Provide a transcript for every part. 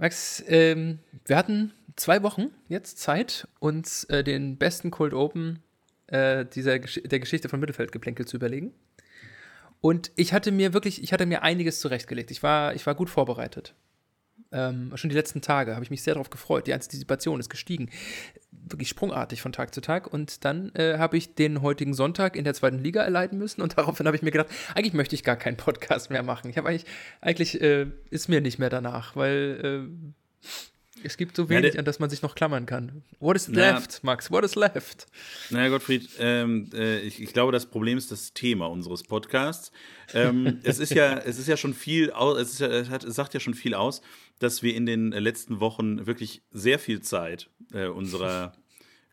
Max, ähm, wir hatten zwei Wochen jetzt Zeit, uns äh, den besten Cold Open äh, dieser Gesch der Geschichte von Mittelfeldgeplänkel zu überlegen. Und ich hatte mir wirklich, ich hatte mir einiges zurechtgelegt. Ich war, ich war gut vorbereitet. Ähm, schon die letzten Tage habe ich mich sehr darauf gefreut. Die Antizipation ist gestiegen. Wirklich sprungartig von Tag zu Tag. Und dann äh, habe ich den heutigen Sonntag in der zweiten Liga erleiden müssen. Und daraufhin habe ich mir gedacht, eigentlich möchte ich gar keinen Podcast mehr machen. Ich habe eigentlich, eigentlich äh, ist mir nicht mehr danach, weil äh, es gibt so wenig, ja, an das man sich noch klammern kann. What is na, left, Max? What is left? Naja, Gottfried, ähm, äh, ich, ich, glaube, das Problem ist das Thema unseres Podcasts. Ähm, es ist ja, es ist ja schon viel, es, ist ja, es, hat, es sagt ja schon viel aus, dass wir in den letzten Wochen wirklich sehr viel Zeit äh, unserer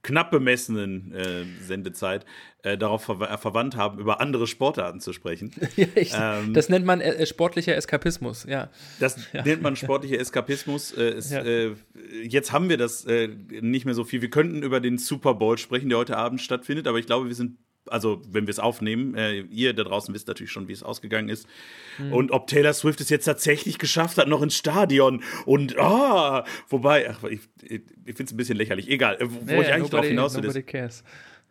knapp bemessenen äh, Sendezeit äh, darauf ver äh, verwandt haben, über andere Sportarten zu sprechen. ja, ich, ähm, das nennt man äh, sportlicher Eskapismus, ja. Das ja. nennt man sportlicher Eskapismus. Äh, es, ja. Äh, jetzt haben wir das nicht mehr so viel. Wir könnten über den Super Bowl sprechen, der heute Abend stattfindet, aber ich glaube, wir sind also wenn wir es aufnehmen, äh, ihr da draußen wisst natürlich schon, wie es ausgegangen ist. Mhm. Und ob Taylor Swift es jetzt tatsächlich geschafft hat, noch ins Stadion. Und ah, wobei, ach, ich, ich finde es ein bisschen lächerlich. Egal, äh, wo ja, ich eigentlich drauf hinaus will. Nobody cares.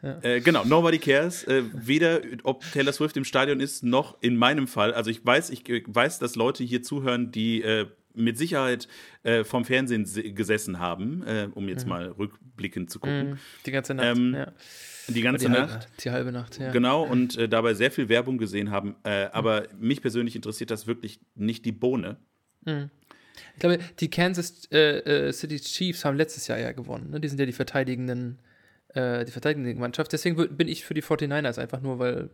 Ja. Äh, genau, nobody cares. Äh, weder ob Taylor Swift im Stadion ist, noch in meinem Fall. Also ich weiß, ich weiß, dass Leute hier zuhören, die äh, mit Sicherheit äh, vom Fernsehen gesessen haben, äh, um jetzt mhm. mal rückblickend zu gucken. Mhm. Die ganze Nacht, ähm, ja. Die ganze die Nacht. Halbe, die halbe Nacht, ja. Genau, und äh, dabei sehr viel Werbung gesehen haben. Äh, aber mhm. mich persönlich interessiert das wirklich nicht die Bohne. Mhm. Ich glaube, die Kansas äh, äh, City Chiefs haben letztes Jahr ja gewonnen. Ne? Die sind ja die verteidigenden, äh, die verteidigende Mannschaft. Deswegen bin ich für die 49ers, einfach nur, weil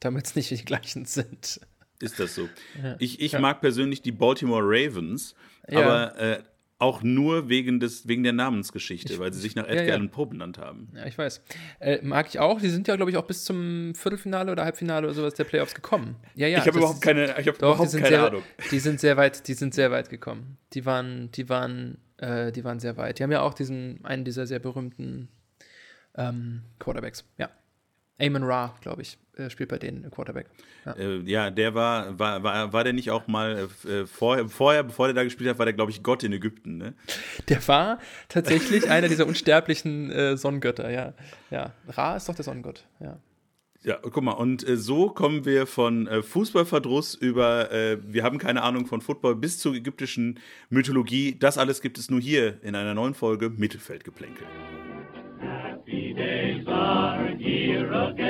damit es nicht die gleichen sind. Ist das so? Ja. Ich, ich ja. mag persönlich die Baltimore Ravens, ja. aber äh, auch nur wegen, des, wegen der Namensgeschichte, ich, weil sie sich nach Edgar ja, Allan Poe benannt haben. Ja, ich weiß. Äh, mag ich auch. Die sind ja, glaube ich, auch bis zum Viertelfinale oder Halbfinale oder sowas der Playoffs gekommen. Ja, ja. Ich habe überhaupt keine, ich hab doch, überhaupt keine sehr, Ahnung. Die sind sehr weit, die sind sehr weit gekommen. Die waren, die waren, äh, die waren sehr weit. Die haben ja auch diesen, einen dieser sehr berühmten ähm, Quarterbacks. Ja. Amon Ra, glaube ich, äh, spielt bei denen Quarterback. Ja. Äh, ja, der war, war, war, war der nicht auch mal äh, vorher, vorher, bevor der da gespielt hat, war der, glaube ich, Gott in Ägypten, ne? Der war tatsächlich einer dieser unsterblichen äh, Sonnengötter, ja. Ja. Ra ist doch der Sonnengott, ja. Ja, guck mal, und äh, so kommen wir von äh, Fußballverdruss über, äh, wir haben keine Ahnung von Football, bis zur ägyptischen Mythologie. Das alles gibt es nur hier in einer neuen Folge Mittelfeldgeplänkel. rock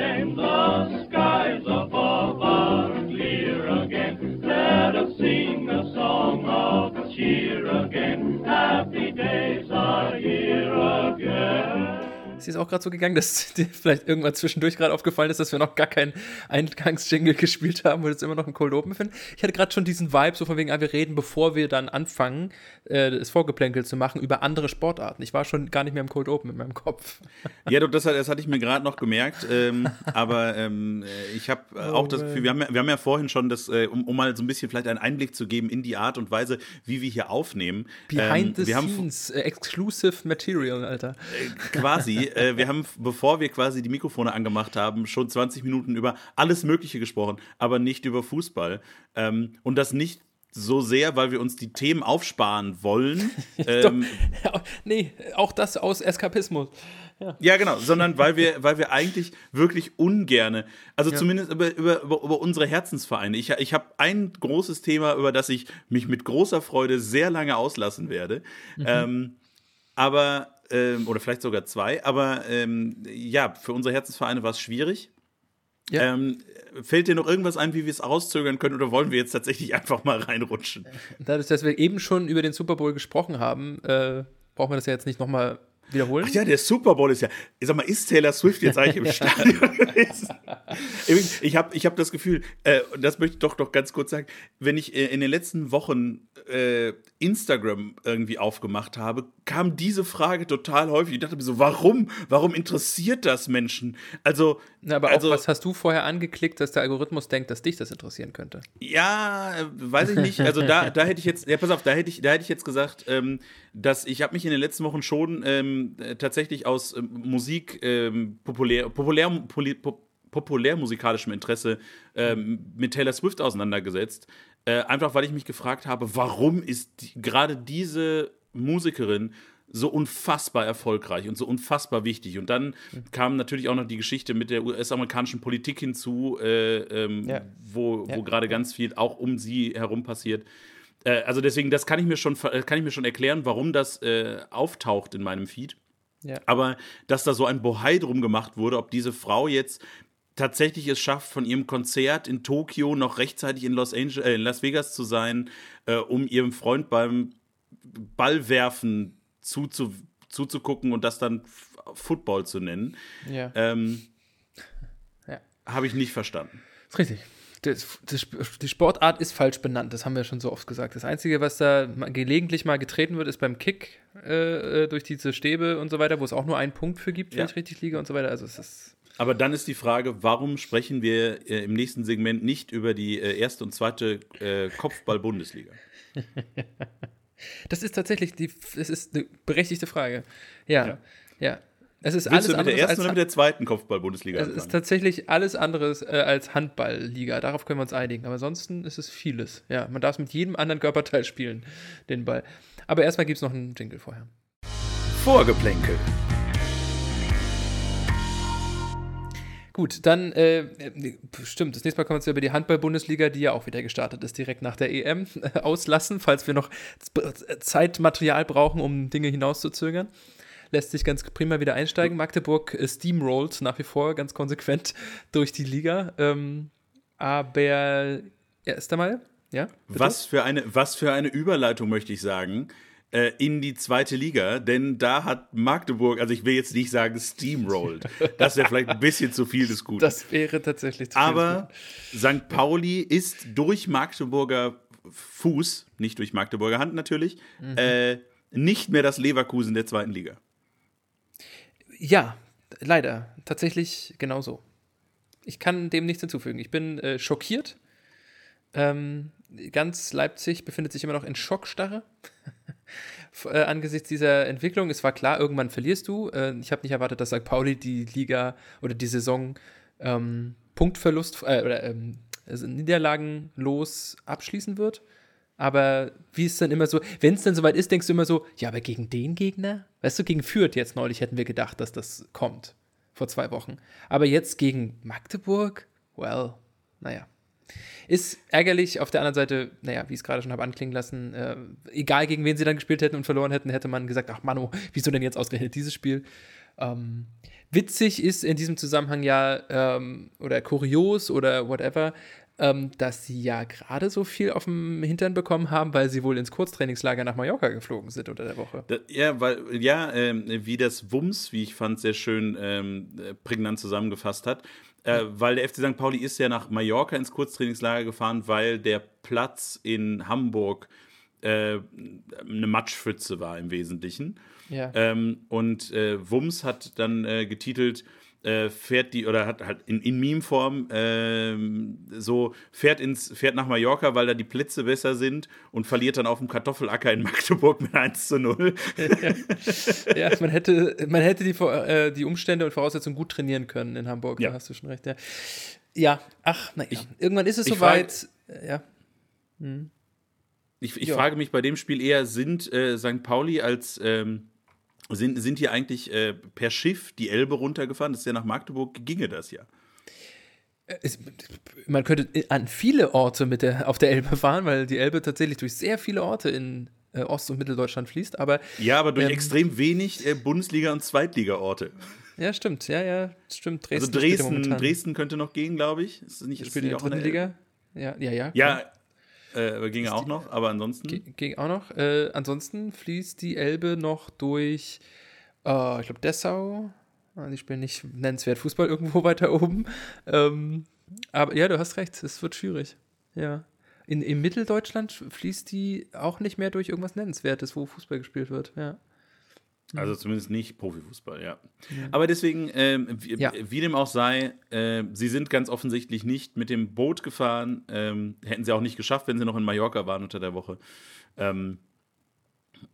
Es ist auch gerade so gegangen, dass dir vielleicht irgendwann zwischendurch gerade aufgefallen ist, dass wir noch gar keinen Eingangsjingle gespielt haben und jetzt immer noch ein Cold Open finden. Ich hatte gerade schon diesen Vibe, so von wegen, ah, wir reden, bevor wir dann anfangen, äh, das Vorgeplänkel zu machen, über andere Sportarten. Ich war schon gar nicht mehr im Cold Open in meinem Kopf. Ja, das, das hatte ich mir gerade noch gemerkt. Ähm, aber ähm, äh, ich habe äh, oh, auch das Gefühl, wir haben, ja, wir haben ja vorhin schon das, äh, um, um, mal so ein bisschen vielleicht einen Einblick zu geben in die Art und Weise, wie wir hier aufnehmen. Behind ähm, the scenes, haben, exclusive material, Alter. quasi äh, wir haben, bevor wir quasi die Mikrofone angemacht haben, schon 20 Minuten über alles Mögliche gesprochen, aber nicht über Fußball. Ähm, und das nicht so sehr, weil wir uns die Themen aufsparen wollen. ähm, Doch, nee, auch das aus Eskapismus. Ja. ja, genau, sondern weil wir, weil wir eigentlich wirklich ungerne, also ja. zumindest über, über, über, über, unsere Herzensvereine. Ich, ich habe ein großes Thema, über das ich mich mit großer Freude sehr lange auslassen werde. Mhm. Ähm, aber ähm, oder vielleicht sogar zwei. Aber ähm, ja, für unsere Herzensvereine war es schwierig. Ja. Ähm, fällt dir noch irgendwas ein, wie wir es rauszögern können, oder wollen wir jetzt tatsächlich einfach mal reinrutschen? Dadurch, dass wir eben schon über den Super Bowl gesprochen haben, äh, brauchen wir das ja jetzt nicht nochmal wiederholen? Ach ja, der Super Bowl ist ja. Ich sag mal, ist Taylor Swift jetzt eigentlich im Stadion gewesen? ich habe ich hab das Gefühl, äh, das möchte ich doch doch ganz kurz sagen, wenn ich äh, in den letzten Wochen äh, Instagram irgendwie aufgemacht habe, kam diese Frage total häufig. Ich dachte mir so, warum? Warum interessiert das Menschen? Also, Na, aber also, auch, was hast du vorher angeklickt, dass der Algorithmus denkt, dass dich das interessieren könnte? Ja, äh, weiß ich nicht. Also da, da hätte ich jetzt, ja, pass auf, da hätte ich, da hätte ich jetzt gesagt, ähm, dass ich habe mich in den letzten Wochen schon ähm, tatsächlich aus ähm, Musik ähm, populär, populär, populär populärmusikalischem Interesse ähm, mit Taylor Swift auseinandergesetzt. Äh, einfach weil ich mich gefragt habe, warum ist die, gerade diese Musikerin so unfassbar erfolgreich und so unfassbar wichtig. Und dann kam natürlich auch noch die Geschichte mit der US-amerikanischen Politik hinzu, äh, ähm, ja. wo, ja. wo gerade ganz viel auch um sie herum passiert. Äh, also deswegen, das kann ich mir schon, kann ich mir schon erklären, warum das äh, auftaucht in meinem Feed. Ja. Aber dass da so ein Bohai drum gemacht wurde, ob diese Frau jetzt tatsächlich es schafft, von ihrem Konzert in Tokio noch rechtzeitig in Los, Angeles, äh, in Las Vegas zu sein, äh, um ihrem Freund beim Ballwerfen zuzu, zuzugucken und das dann Football zu nennen. Ja. Ähm, ja. Habe ich nicht verstanden. Das ist richtig. Das, das, die Sportart ist falsch benannt, das haben wir schon so oft gesagt. Das Einzige, was da gelegentlich mal getreten wird, ist beim Kick äh, äh, durch diese Stäbe und so weiter, wo es auch nur einen Punkt für gibt, ja. wenn ich richtig liege und so weiter. Also es ist aber dann ist die Frage, warum sprechen wir äh, im nächsten Segment nicht über die äh, erste und zweite äh, Kopfball-Bundesliga? das ist tatsächlich die, das ist eine berechtigte Frage. Ja, ja. ja. Es ist Willst alles du mit der ersten oder mit der zweiten Kopfball-Bundesliga Es ist tatsächlich alles anderes äh, als Handballliga. Darauf können wir uns einigen. Aber ansonsten ist es vieles. Ja, man darf es mit jedem anderen Körperteil spielen, den Ball. Aber erstmal gibt es noch einen Jingle vorher. Vorgeplänkel. Gut, dann, äh, äh, stimmt, das nächste Mal kommen wir uns über die Handball-Bundesliga, die ja auch wieder gestartet ist, direkt nach der EM, äh, auslassen, falls wir noch Zeitmaterial brauchen, um Dinge hinauszuzögern. Lässt sich ganz prima wieder einsteigen. Magdeburg äh, steamrollt nach wie vor ganz konsequent durch die Liga. Ähm, aber erst einmal, ja. Was für, eine, was für eine Überleitung, möchte ich sagen äh, in die zweite Liga, denn da hat Magdeburg, also ich will jetzt nicht sagen steamrolled, das wäre vielleicht ein bisschen zu viel des Guten. Das wäre tatsächlich zu viel Aber St. Pauli ist durch Magdeburger Fuß, nicht durch Magdeburger Hand natürlich, mhm. äh, nicht mehr das Leverkusen der zweiten Liga. Ja, leider. Tatsächlich genauso. Ich kann dem nichts hinzufügen. Ich bin äh, schockiert. Ähm, ganz Leipzig befindet sich immer noch in Schockstarre äh, angesichts dieser Entwicklung. Es war klar, irgendwann verlierst du. Äh, ich habe nicht erwartet, dass St. Pauli die Liga oder die Saison ähm, Punktverlust äh, oder ähm, also niederlagenlos abschließen wird. Aber wie ist dann immer so, wenn es dann soweit ist, denkst du immer so, ja, aber gegen den Gegner? Weißt du, gegen Fürth jetzt neulich hätten wir gedacht, dass das kommt. Vor zwei Wochen. Aber jetzt gegen Magdeburg? Well, naja. Ist ärgerlich. Auf der anderen Seite, naja, wie ich es gerade schon habe anklingen lassen, äh, egal gegen wen sie dann gespielt hätten und verloren hätten, hätte man gesagt, ach Mano, wieso denn jetzt ausgerechnet dieses Spiel? Ähm, witzig ist in diesem Zusammenhang ja, ähm, oder kurios oder whatever, ähm, dass sie ja gerade so viel auf dem Hintern bekommen haben, weil sie wohl ins Kurztrainingslager nach Mallorca geflogen sind unter der Woche. Da, ja, weil, ja, ähm, wie das Wums, wie ich fand, sehr schön ähm, prägnant zusammengefasst hat. Äh, weil der FC St. Pauli ist ja nach Mallorca ins Kurztrainingslager gefahren, weil der Platz in Hamburg äh, eine Matschpfütze war im Wesentlichen. Ja. Ähm, und äh, Wums hat dann äh, getitelt, äh, fährt die, oder hat halt in, in Meme-Form äh, so, fährt, ins, fährt nach Mallorca, weil da die Plätze besser sind und verliert dann auf dem Kartoffelacker in Magdeburg mit 1 zu 0. ja, man hätte, man hätte die, äh, die Umstände und Voraussetzungen gut trainieren können in Hamburg, ja. da hast du schon recht. Ja, ja ach, naja, irgendwann ist es soweit. Ja. Hm. Ich, ich frage mich bei dem Spiel eher, sind äh, St. Pauli als ähm, sind, sind hier eigentlich äh, per Schiff die Elbe runtergefahren? Das ist ja nach Magdeburg, ginge das ja. Äh, es, man könnte an viele Orte mit der, auf der Elbe fahren, weil die Elbe tatsächlich durch sehr viele Orte in äh, Ost- und Mitteldeutschland fließt. Aber, ja, aber durch ähm, extrem wenig äh, Bundesliga- und Zweitliga-Orte. Ja, stimmt. Ja, ja, stimmt. Dresden, also Dresden, Dresden könnte noch gehen, glaube ich. Ist nicht, auch in der Liga? Ja, ja, ja. Ja, äh, ging auch noch, aber ansonsten. Ging auch noch. Äh, ansonsten fließt die Elbe noch durch, äh, ich glaube, Dessau. Also ich spiele nicht nennenswert Fußball irgendwo weiter oben. Ähm, aber ja, du hast recht, es wird schwierig. Ja. In, in Mitteldeutschland fließt die auch nicht mehr durch irgendwas Nennenswertes, wo Fußball gespielt wird. Ja. Also mhm. zumindest nicht Profifußball, ja. ja. Aber deswegen, ähm, wie, ja. wie, dem auch sei, äh, sie sind ganz offensichtlich nicht mit dem Boot gefahren. Ähm, hätten sie auch nicht geschafft, wenn sie noch in Mallorca waren unter der Woche. Ähm,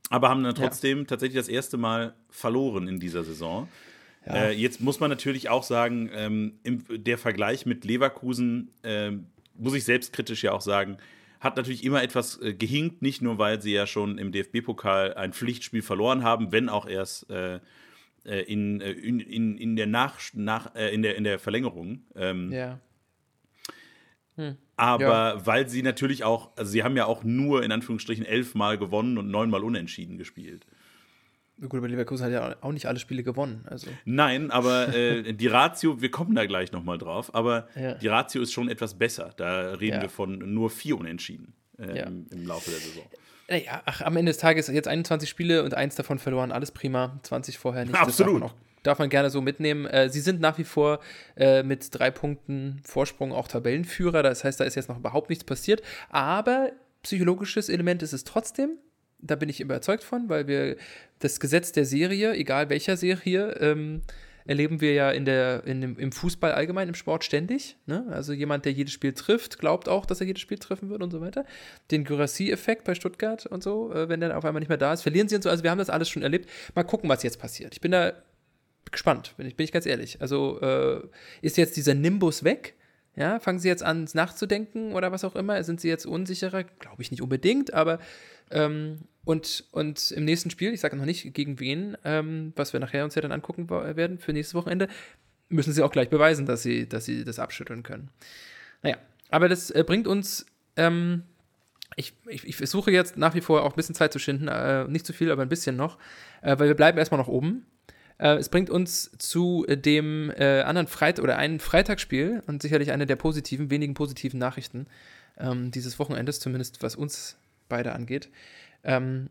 aber haben dann trotzdem ja. tatsächlich das erste Mal verloren in dieser Saison. Äh, jetzt muss man natürlich auch sagen, ähm, im, der Vergleich mit Leverkusen, äh, muss ich selbstkritisch ja auch sagen, hat natürlich immer etwas äh, gehinkt, nicht nur, weil sie ja schon im DFB-Pokal ein Pflichtspiel verloren haben, wenn auch erst äh, äh in, in, in, in, der Nach, nach äh, in, der, in der Verlängerung. Ähm, ja. Hm. Aber ja. weil sie natürlich auch, also sie haben ja auch nur in Anführungsstrichen elfmal gewonnen und neunmal unentschieden gespielt. Gut, aber Leverkusen hat ja auch nicht alle Spiele gewonnen. Also. Nein, aber äh, die Ratio, wir kommen da gleich nochmal drauf, aber ja. die Ratio ist schon etwas besser. Da reden ja. wir von nur vier Unentschieden äh, ja. im, im, Laufe der Saison. Naja, ach, am Ende des Tages jetzt 21 Spiele und eins davon verloren, alles prima. 20 vorher nicht. Absolut. Das darf man gerne so mitnehmen. Äh, sie sind nach wie vor äh, mit drei Punkten Vorsprung auch Tabellenführer. Das heißt, da ist jetzt noch überhaupt nichts passiert. Aber psychologisches Element ist es trotzdem da bin ich überzeugt von, weil wir das Gesetz der Serie, egal welcher Serie, ähm, erleben wir ja in der, in dem, im Fußball allgemein, im Sport ständig. Ne? Also jemand, der jedes Spiel trifft, glaubt auch, dass er jedes Spiel treffen wird und so weiter. Den Gyrassi-Effekt bei Stuttgart und so, äh, wenn der auf einmal nicht mehr da ist, verlieren sie und so. Also wir haben das alles schon erlebt. Mal gucken, was jetzt passiert. Ich bin da gespannt, bin ich, bin ich ganz ehrlich. Also äh, ist jetzt dieser Nimbus weg? Ja, fangen Sie jetzt an nachzudenken oder was auch immer? Sind Sie jetzt unsicherer? Glaube ich nicht unbedingt, aber ähm, und, und im nächsten Spiel, ich sage noch nicht gegen wen, ähm, was wir nachher uns ja dann angucken werden für nächstes Wochenende, müssen sie auch gleich beweisen, dass sie, dass sie das abschütteln können. Naja, aber das äh, bringt uns, ähm, ich, ich, ich, versuche jetzt nach wie vor auch ein bisschen Zeit zu schinden, äh, nicht zu viel, aber ein bisschen noch, äh, weil wir bleiben erstmal noch oben. Äh, es bringt uns zu dem äh, anderen Freitag oder einem Freitagsspiel und sicherlich eine der positiven, wenigen positiven Nachrichten ähm, dieses Wochenendes, zumindest was uns beide angeht. Ähm,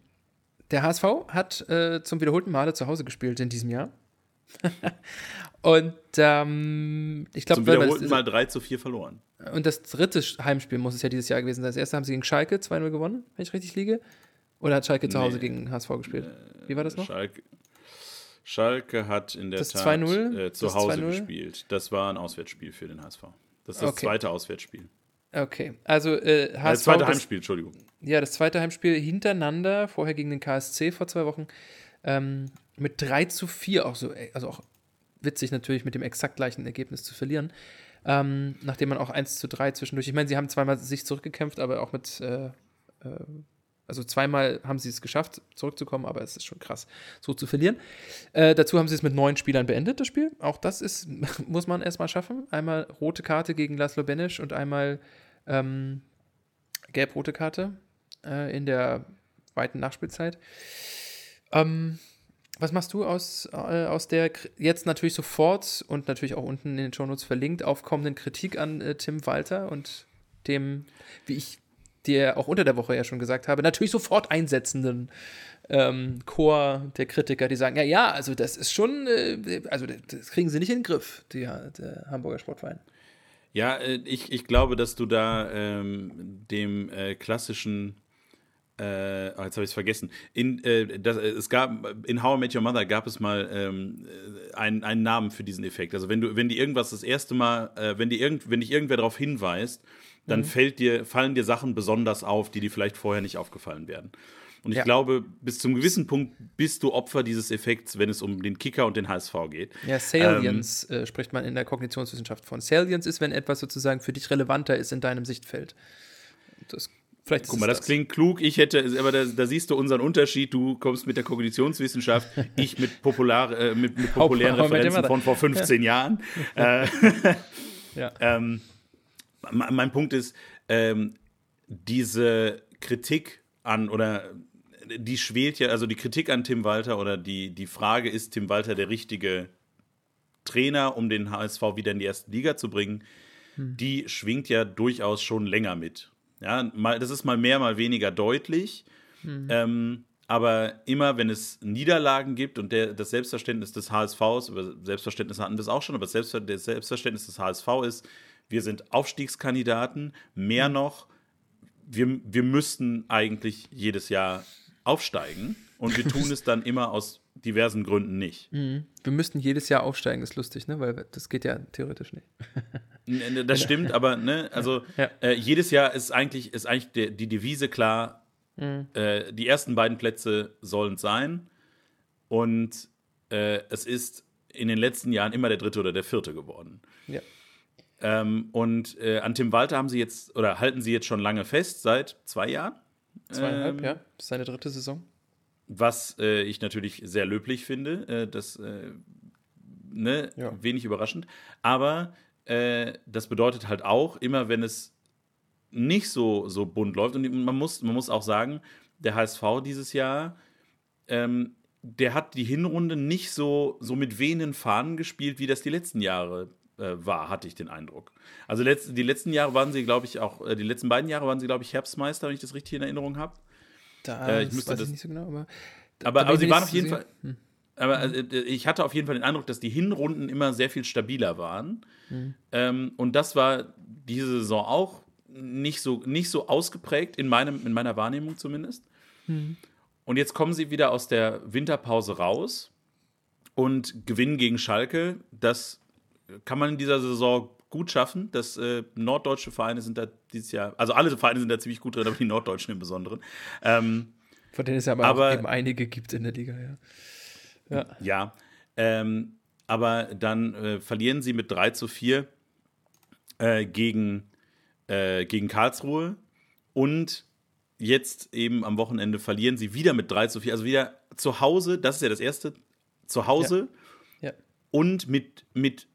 der HSV hat äh, zum wiederholten Male zu Hause gespielt in diesem Jahr. und ähm, ich glaube, zum wiederholten Mal 3 zu 4 verloren. Und das dritte Heimspiel muss es ja dieses Jahr gewesen sein. Das erste haben sie gegen Schalke 2-0 gewonnen, wenn ich richtig liege. Oder hat Schalke nee. zu Hause gegen HSV gespielt? Wie war das noch? Schalke, Schalke hat in der das Tat äh, zu das Hause gespielt. Das war ein Auswärtsspiel für den HSV. Das ist das okay. zweite Auswärtsspiel. Okay, also äh, HSV. Das zweite Heimspiel, Entschuldigung. Ja, das zweite Heimspiel hintereinander, vorher gegen den KSC vor zwei Wochen, ähm, mit 3 zu 4, auch so, also auch witzig natürlich mit dem exakt gleichen Ergebnis zu verlieren. Ähm, nachdem man auch 1 zu 3 zwischendurch, ich meine, sie haben zweimal sich zurückgekämpft, aber auch mit äh, äh, also zweimal haben sie es geschafft, zurückzukommen, aber es ist schon krass, so zu verlieren. Äh, dazu haben sie es mit neun Spielern beendet, das Spiel. Auch das ist, muss man erstmal schaffen. Einmal rote Karte gegen Laszlo Benesch und einmal ähm, gelb-rote Karte äh, in der weiten Nachspielzeit. Ähm, was machst du aus, äh, aus der jetzt natürlich sofort und natürlich auch unten in den Shownotes verlinkt aufkommenden Kritik an äh, Tim Walter und dem, wie ich dir auch unter der Woche ja schon gesagt habe, natürlich sofort einsetzenden ähm, Chor der Kritiker, die sagen, ja, ja, also das ist schon, äh, also das kriegen sie nicht in den Griff, die, der Hamburger Sportverein. Ja, äh, ich, ich glaube, dass du da ähm, dem äh, klassischen äh, oh, jetzt habe ich es vergessen. In, äh, das, äh, es gab, in How I Met Your Mother gab es mal ähm, äh, einen, einen Namen für diesen Effekt. Also wenn du, wenn die irgendwas das erste Mal, äh, wenn, die irgend, wenn dich irgendwer darauf hinweist, dann mhm. fällt dir, fallen dir Sachen besonders auf, die dir vielleicht vorher nicht aufgefallen wären. Und ich ja. glaube, bis zum gewissen Punkt bist du Opfer dieses Effekts, wenn es um den Kicker und den HSV geht. Ja, Salience ähm, äh, spricht man in der Kognitionswissenschaft von. Salience ist, wenn etwas sozusagen für dich relevanter ist in deinem Sichtfeld. Das Vielleicht Guck mal, das, das, klingt klug. Ich hätte, aber da, da, siehst du unseren Unterschied. Du kommst mit der Kognitionswissenschaft, ich mit, popular, äh, mit, mit populären Referenzen von vor 15 Jahren. Äh, ja. ähm, mein Punkt ist, ähm, diese Kritik an oder die schwelt ja, also die Kritik an Tim Walter oder die, die Frage, ist Tim Walter der richtige Trainer, um den HSV wieder in die erste Liga zu bringen, hm. die schwingt ja durchaus schon länger mit. Ja, mal, das ist mal mehr, mal weniger deutlich. Hm. Ähm, aber immer, wenn es Niederlagen gibt und der, das Selbstverständnis des HSVs, über Selbstverständnis hatten wir es auch schon, aber das Selbstverständnis des HSV ist, wir sind Aufstiegskandidaten, mehr hm. noch, wir, wir müssten eigentlich jedes Jahr aufsteigen und wir tun es dann immer aus diversen Gründen nicht. Mhm. Wir müssten jedes Jahr aufsteigen, ist lustig, ne? Weil das geht ja theoretisch nicht. das stimmt, aber ne, also ja. äh, jedes Jahr ist eigentlich, ist eigentlich die, die Devise klar, mhm. äh, die ersten beiden Plätze sollen sein. Und äh, es ist in den letzten Jahren immer der dritte oder der vierte geworden. Ja. Ähm, und äh, an Tim Walter haben sie jetzt, oder halten sie jetzt schon lange fest, seit zwei Jahren. Zweieinhalb, ähm, ja. Das ist seine dritte Saison. Was äh, ich natürlich sehr löblich finde. Äh, das äh, ne, ja. wenig überraschend. Aber äh, das bedeutet halt auch, immer wenn es nicht so, so bunt läuft, und man muss, man muss auch sagen, der HSV dieses Jahr, ähm, der hat die Hinrunde nicht so, so mit wehenden Fahnen gespielt, wie das die letzten Jahre äh, war, hatte ich den Eindruck. Also die letzten Jahre waren sie, glaube ich, auch, äh, die letzten beiden Jahre waren sie, glaube ich, Herbstmeister, wenn ich das richtig in Erinnerung habe. Da äh, ich müsste weiß das, ich nicht so genau, aber. Aber, aber sie waren auf jeden Fall. Hm. Aber also, ich hatte auf jeden Fall den Eindruck, dass die Hinrunden immer sehr viel stabiler waren. Mhm. Ähm, und das war diese Saison auch nicht so, nicht so ausgeprägt, in, meinem, in meiner Wahrnehmung zumindest. Mhm. Und jetzt kommen sie wieder aus der Winterpause raus und gewinnen gegen Schalke. Das kann man in dieser Saison gut schaffen. Das äh, norddeutsche Vereine sind da dieses Jahr, also alle Vereine sind da ziemlich gut drin, aber die norddeutschen im Besonderen. Ähm, Von denen es ja aber, aber eben einige gibt in der Liga, ja. Ja. ja ähm, aber dann äh, verlieren sie mit 3 zu 4 äh, gegen, äh, gegen Karlsruhe und jetzt eben am Wochenende verlieren sie wieder mit 3 zu 4. Also wieder zu Hause, das ist ja das erste, zu Hause ja. Ja. und mit, mit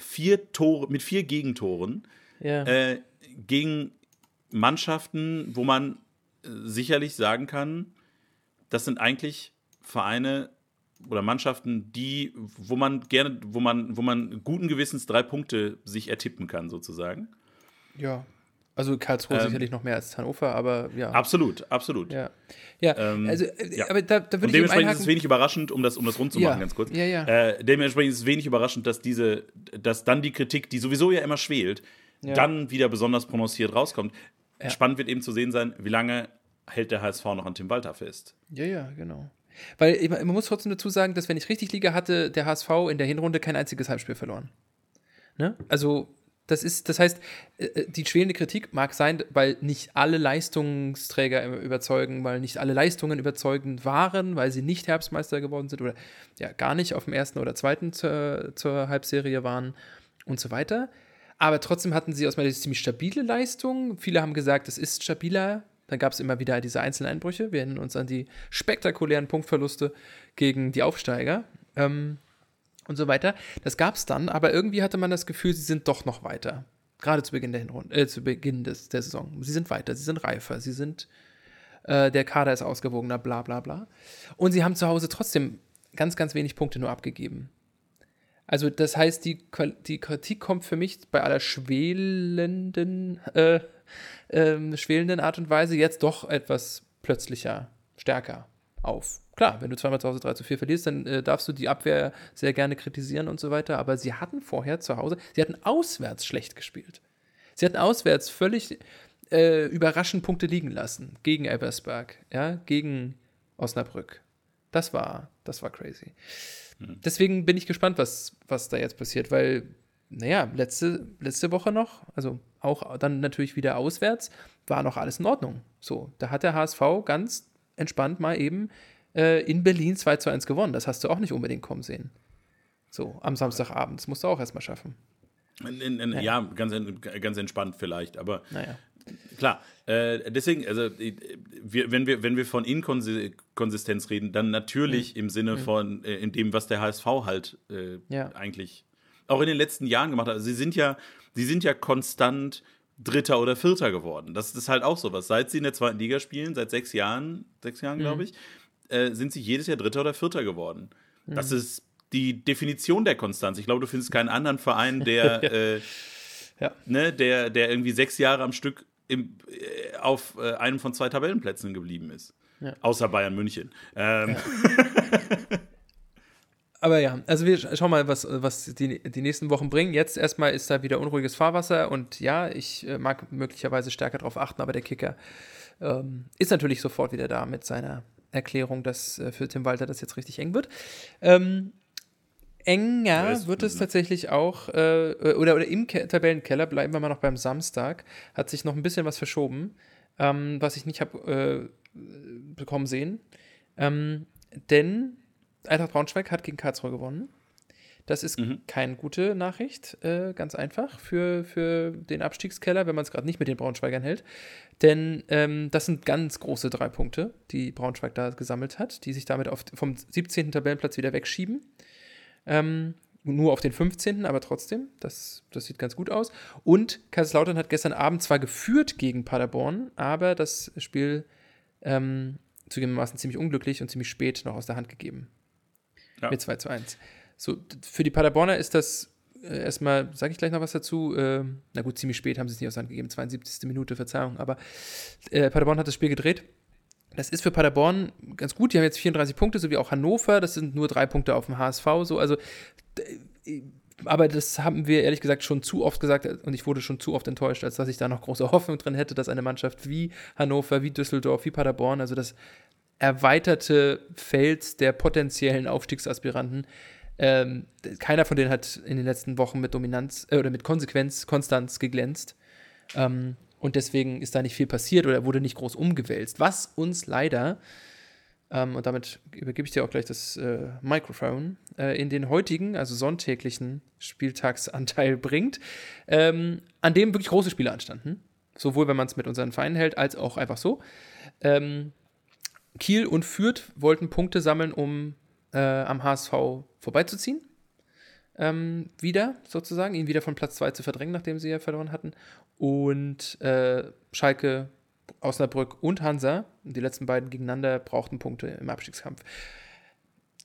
vier Tore, mit vier Gegentoren ja. äh, gegen Mannschaften, wo man äh, sicherlich sagen kann, das sind eigentlich Vereine, oder Mannschaften, die, wo man gerne, wo man, wo man guten Gewissens drei Punkte sich ertippen kann, sozusagen. Ja. Also Karlsruhe ähm, sicherlich noch mehr als Hannover, aber ja. Absolut, absolut. Ja, ja ähm, also, äh, ja. aber da, da würde ich Dementsprechend ist es wenig überraschend, um das, um das rund zu machen, ja. ganz kurz. Ja, ja. Äh, dementsprechend ist es wenig überraschend, dass diese, dass dann die Kritik, die sowieso ja immer schwelt, ja. dann wieder besonders prononciert rauskommt. Spannend wird eben zu sehen sein, wie lange hält der HSV noch an Tim Walter fest. Ja, ja, genau. Weil man muss trotzdem dazu sagen, dass wenn ich richtig liege, hatte der HSV in der Hinrunde kein einziges Heimspiel verloren. Ne? Also das ist, das heißt, äh, äh, die schwelende Kritik mag sein, weil nicht alle Leistungsträger überzeugen, weil nicht alle Leistungen überzeugend waren, weil sie nicht Herbstmeister geworden sind oder ja gar nicht auf dem ersten oder zweiten zur, zur Halbserie waren und so weiter. Aber trotzdem hatten sie aus meiner Sicht ziemlich stabile Leistungen. Viele haben gesagt, es ist stabiler dann gab es immer wieder diese einzelnen Einbrüche. Wir erinnern uns an die spektakulären Punktverluste gegen die Aufsteiger ähm, und so weiter. Das gab es dann, aber irgendwie hatte man das Gefühl, sie sind doch noch weiter. Gerade zu Beginn der Hinrunde, äh, zu Beginn des, der Saison. Sie sind weiter, sie sind reifer, sie sind, äh, der Kader ist ausgewogener, bla bla bla. Und sie haben zu Hause trotzdem ganz, ganz wenig Punkte nur abgegeben. Also das heißt, die, die Kritik kommt für mich bei aller schwelenden äh, ähm, schwelenden Art und Weise jetzt doch etwas plötzlicher, stärker auf. Klar, wenn du zweimal zu Hause 3 zu 4 verlierst, dann äh, darfst du die Abwehr sehr gerne kritisieren und so weiter. Aber sie hatten vorher zu Hause, sie hatten auswärts schlecht gespielt. Sie hatten auswärts völlig äh, überraschend Punkte liegen lassen. Gegen Elversberg, ja, gegen Osnabrück. Das war, das war crazy. Mhm. Deswegen bin ich gespannt, was, was da jetzt passiert, weil naja, letzte, letzte Woche noch, also auch dann natürlich wieder auswärts, war noch alles in Ordnung. So, da hat der HSV ganz entspannt mal eben äh, in Berlin 2 zu 1 gewonnen. Das hast du auch nicht unbedingt kommen sehen. So, am Samstagabend. Das musst du auch erstmal schaffen. In, in, in, ja. ja, ganz, ganz entspannt vielleicht, aber naja. klar. Äh, deswegen, also wir, wenn, wir, wenn wir von Inkonsistenz reden, dann natürlich mhm. im Sinne mhm. von äh, in dem, was der HSV halt äh, ja. eigentlich auch in den letzten Jahren gemacht hat. Also sie sind ja, sie sind ja konstant Dritter oder Vierter geworden. Das ist halt auch sowas. Seit sie in der zweiten Liga spielen, seit sechs Jahren, sechs Jahren, mhm. glaube ich, äh, sind sie jedes Jahr Dritter oder Vierter geworden. Mhm. Das ist die Definition der Konstanz. Ich glaube, du findest keinen anderen Verein, der, ja. Äh, ja. Ne, der, der irgendwie sechs Jahre am Stück im, äh, auf äh, einem von zwei Tabellenplätzen geblieben ist. Ja. Außer Bayern München. Ähm. Aber ja, also wir schauen mal, was, was die, die nächsten Wochen bringen. Jetzt erstmal ist da wieder unruhiges Fahrwasser und ja, ich äh, mag möglicherweise stärker darauf achten, aber der Kicker ähm, ist natürlich sofort wieder da mit seiner Erklärung, dass äh, für Tim Walter das jetzt richtig eng wird. Ähm, enger ja, wird es tatsächlich auch, äh, oder, oder im Ke Tabellenkeller, bleiben wir mal noch beim Samstag, hat sich noch ein bisschen was verschoben, ähm, was ich nicht habe äh, bekommen sehen. Ähm, denn Eintracht Braunschweig hat gegen Karlsruhe gewonnen. Das ist mhm. keine gute Nachricht, äh, ganz einfach, für, für den Abstiegskeller, wenn man es gerade nicht mit den Braunschweigern hält. Denn ähm, das sind ganz große drei Punkte, die Braunschweig da gesammelt hat, die sich damit auf, vom 17. Tabellenplatz wieder wegschieben. Ähm, nur auf den 15., aber trotzdem, das, das sieht ganz gut aus. Und Kaiserslautern hat gestern Abend zwar geführt gegen Paderborn, aber das Spiel ähm, zugegebenermaßen ziemlich unglücklich und ziemlich spät noch aus der Hand gegeben. Ja. Mit 2 zu 1. So, für die Paderborner ist das äh, erstmal, sage ich gleich noch was dazu. Äh, na gut, ziemlich spät haben sie es nicht aus Hand gegeben, 72. Minute, Verzeihung. Aber äh, Paderborn hat das Spiel gedreht. Das ist für Paderborn ganz gut. Die haben jetzt 34 Punkte, so wie auch Hannover. Das sind nur drei Punkte auf dem HSV. So, also, äh, aber das haben wir ehrlich gesagt schon zu oft gesagt und ich wurde schon zu oft enttäuscht, als dass ich da noch große Hoffnung drin hätte, dass eine Mannschaft wie Hannover, wie Düsseldorf, wie Paderborn, also das erweiterte Feld der potenziellen Aufstiegsaspiranten, ähm, keiner von denen hat in den letzten Wochen mit Dominanz äh, oder mit Konsequenz, Konstanz geglänzt. Ähm, und deswegen ist da nicht viel passiert oder wurde nicht groß umgewälzt. Was uns leider, ähm, und damit übergebe ich dir auch gleich das äh, Mikrofon, äh, in den heutigen, also sonntäglichen Spieltagsanteil bringt, ähm, an dem wirklich große Spiele anstanden. Sowohl wenn man es mit unseren Vereinen hält, als auch einfach so. Ähm, Kiel und Fürth wollten Punkte sammeln, um äh, am HSV vorbeizuziehen. Ähm, wieder sozusagen, ihn wieder von Platz 2 zu verdrängen, nachdem sie ja verloren hatten. Und äh, Schalke, Osnabrück und Hansa, die letzten beiden gegeneinander, brauchten Punkte im Abstiegskampf.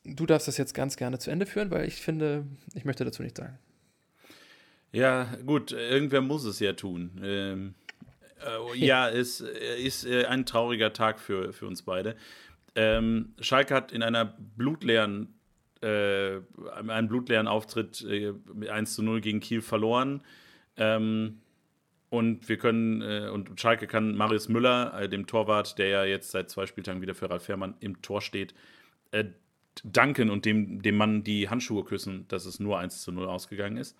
Du darfst das jetzt ganz gerne zu Ende führen, weil ich finde, ich möchte dazu nichts sagen. Ja, gut, irgendwer muss es ja tun. Ähm, äh, ja, es ist äh, ein trauriger Tag für, für uns beide. Ähm, Schalke hat in einer blutleeren, äh, einem blutleeren Auftritt äh, 1 zu 0 gegen Kiel verloren. Ähm, und wir können, äh, und Schalke kann Marius Müller, äh, dem Torwart, der ja jetzt seit zwei Spieltagen wieder für Ralf Fährmann im Tor steht, äh, danken und dem, dem Mann die Handschuhe küssen, dass es nur 1 zu 0 ausgegangen ist.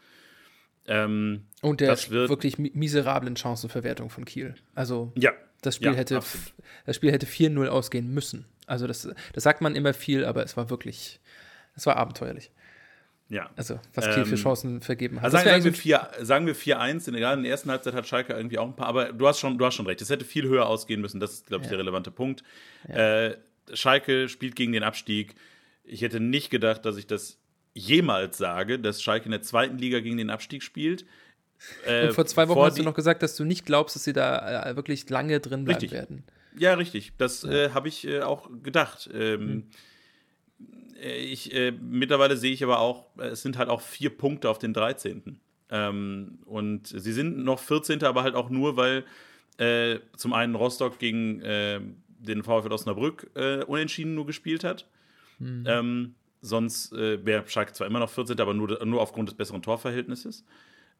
Ähm, und der wirklich miserablen Chancenverwertung von Kiel. Also ja, das Spiel ja, hätte das Spiel hätte 4-0 ausgehen müssen. Also das, das sagt man immer viel, aber es war wirklich, es war abenteuerlich. Ja. Also, was Kiel ähm, für Chancen vergeben hat. Also sagen, wir 4, sagen wir 4-1, in, in der ersten Halbzeit hat Schalke irgendwie auch ein paar, aber du hast schon, du hast schon recht, es hätte viel höher ausgehen müssen, das ist, glaube ich, ja. der relevante Punkt. Ja. Äh, Schalke spielt gegen den Abstieg. Ich hätte nicht gedacht, dass ich das jemals sage, dass Schalke in der zweiten Liga gegen den Abstieg spielt. Äh, Und vor zwei Wochen hast du noch gesagt, dass du nicht glaubst, dass sie da äh, wirklich lange drin bleiben richtig. werden. Ja, richtig. Das ja. äh, habe ich äh, auch gedacht. Ähm, hm. Äh, ich, äh, mittlerweile sehe ich aber auch, es sind halt auch vier Punkte auf den 13. Ähm, und sie sind noch 14. aber halt auch nur, weil zum einen Rostock gegen den VfL Osnabrück unentschieden nur gespielt hat. Mhm. Ähm, Sonst äh, wäre Schalke zwar immer noch 14., aber nur, nur aufgrund des besseren Torverhältnisses.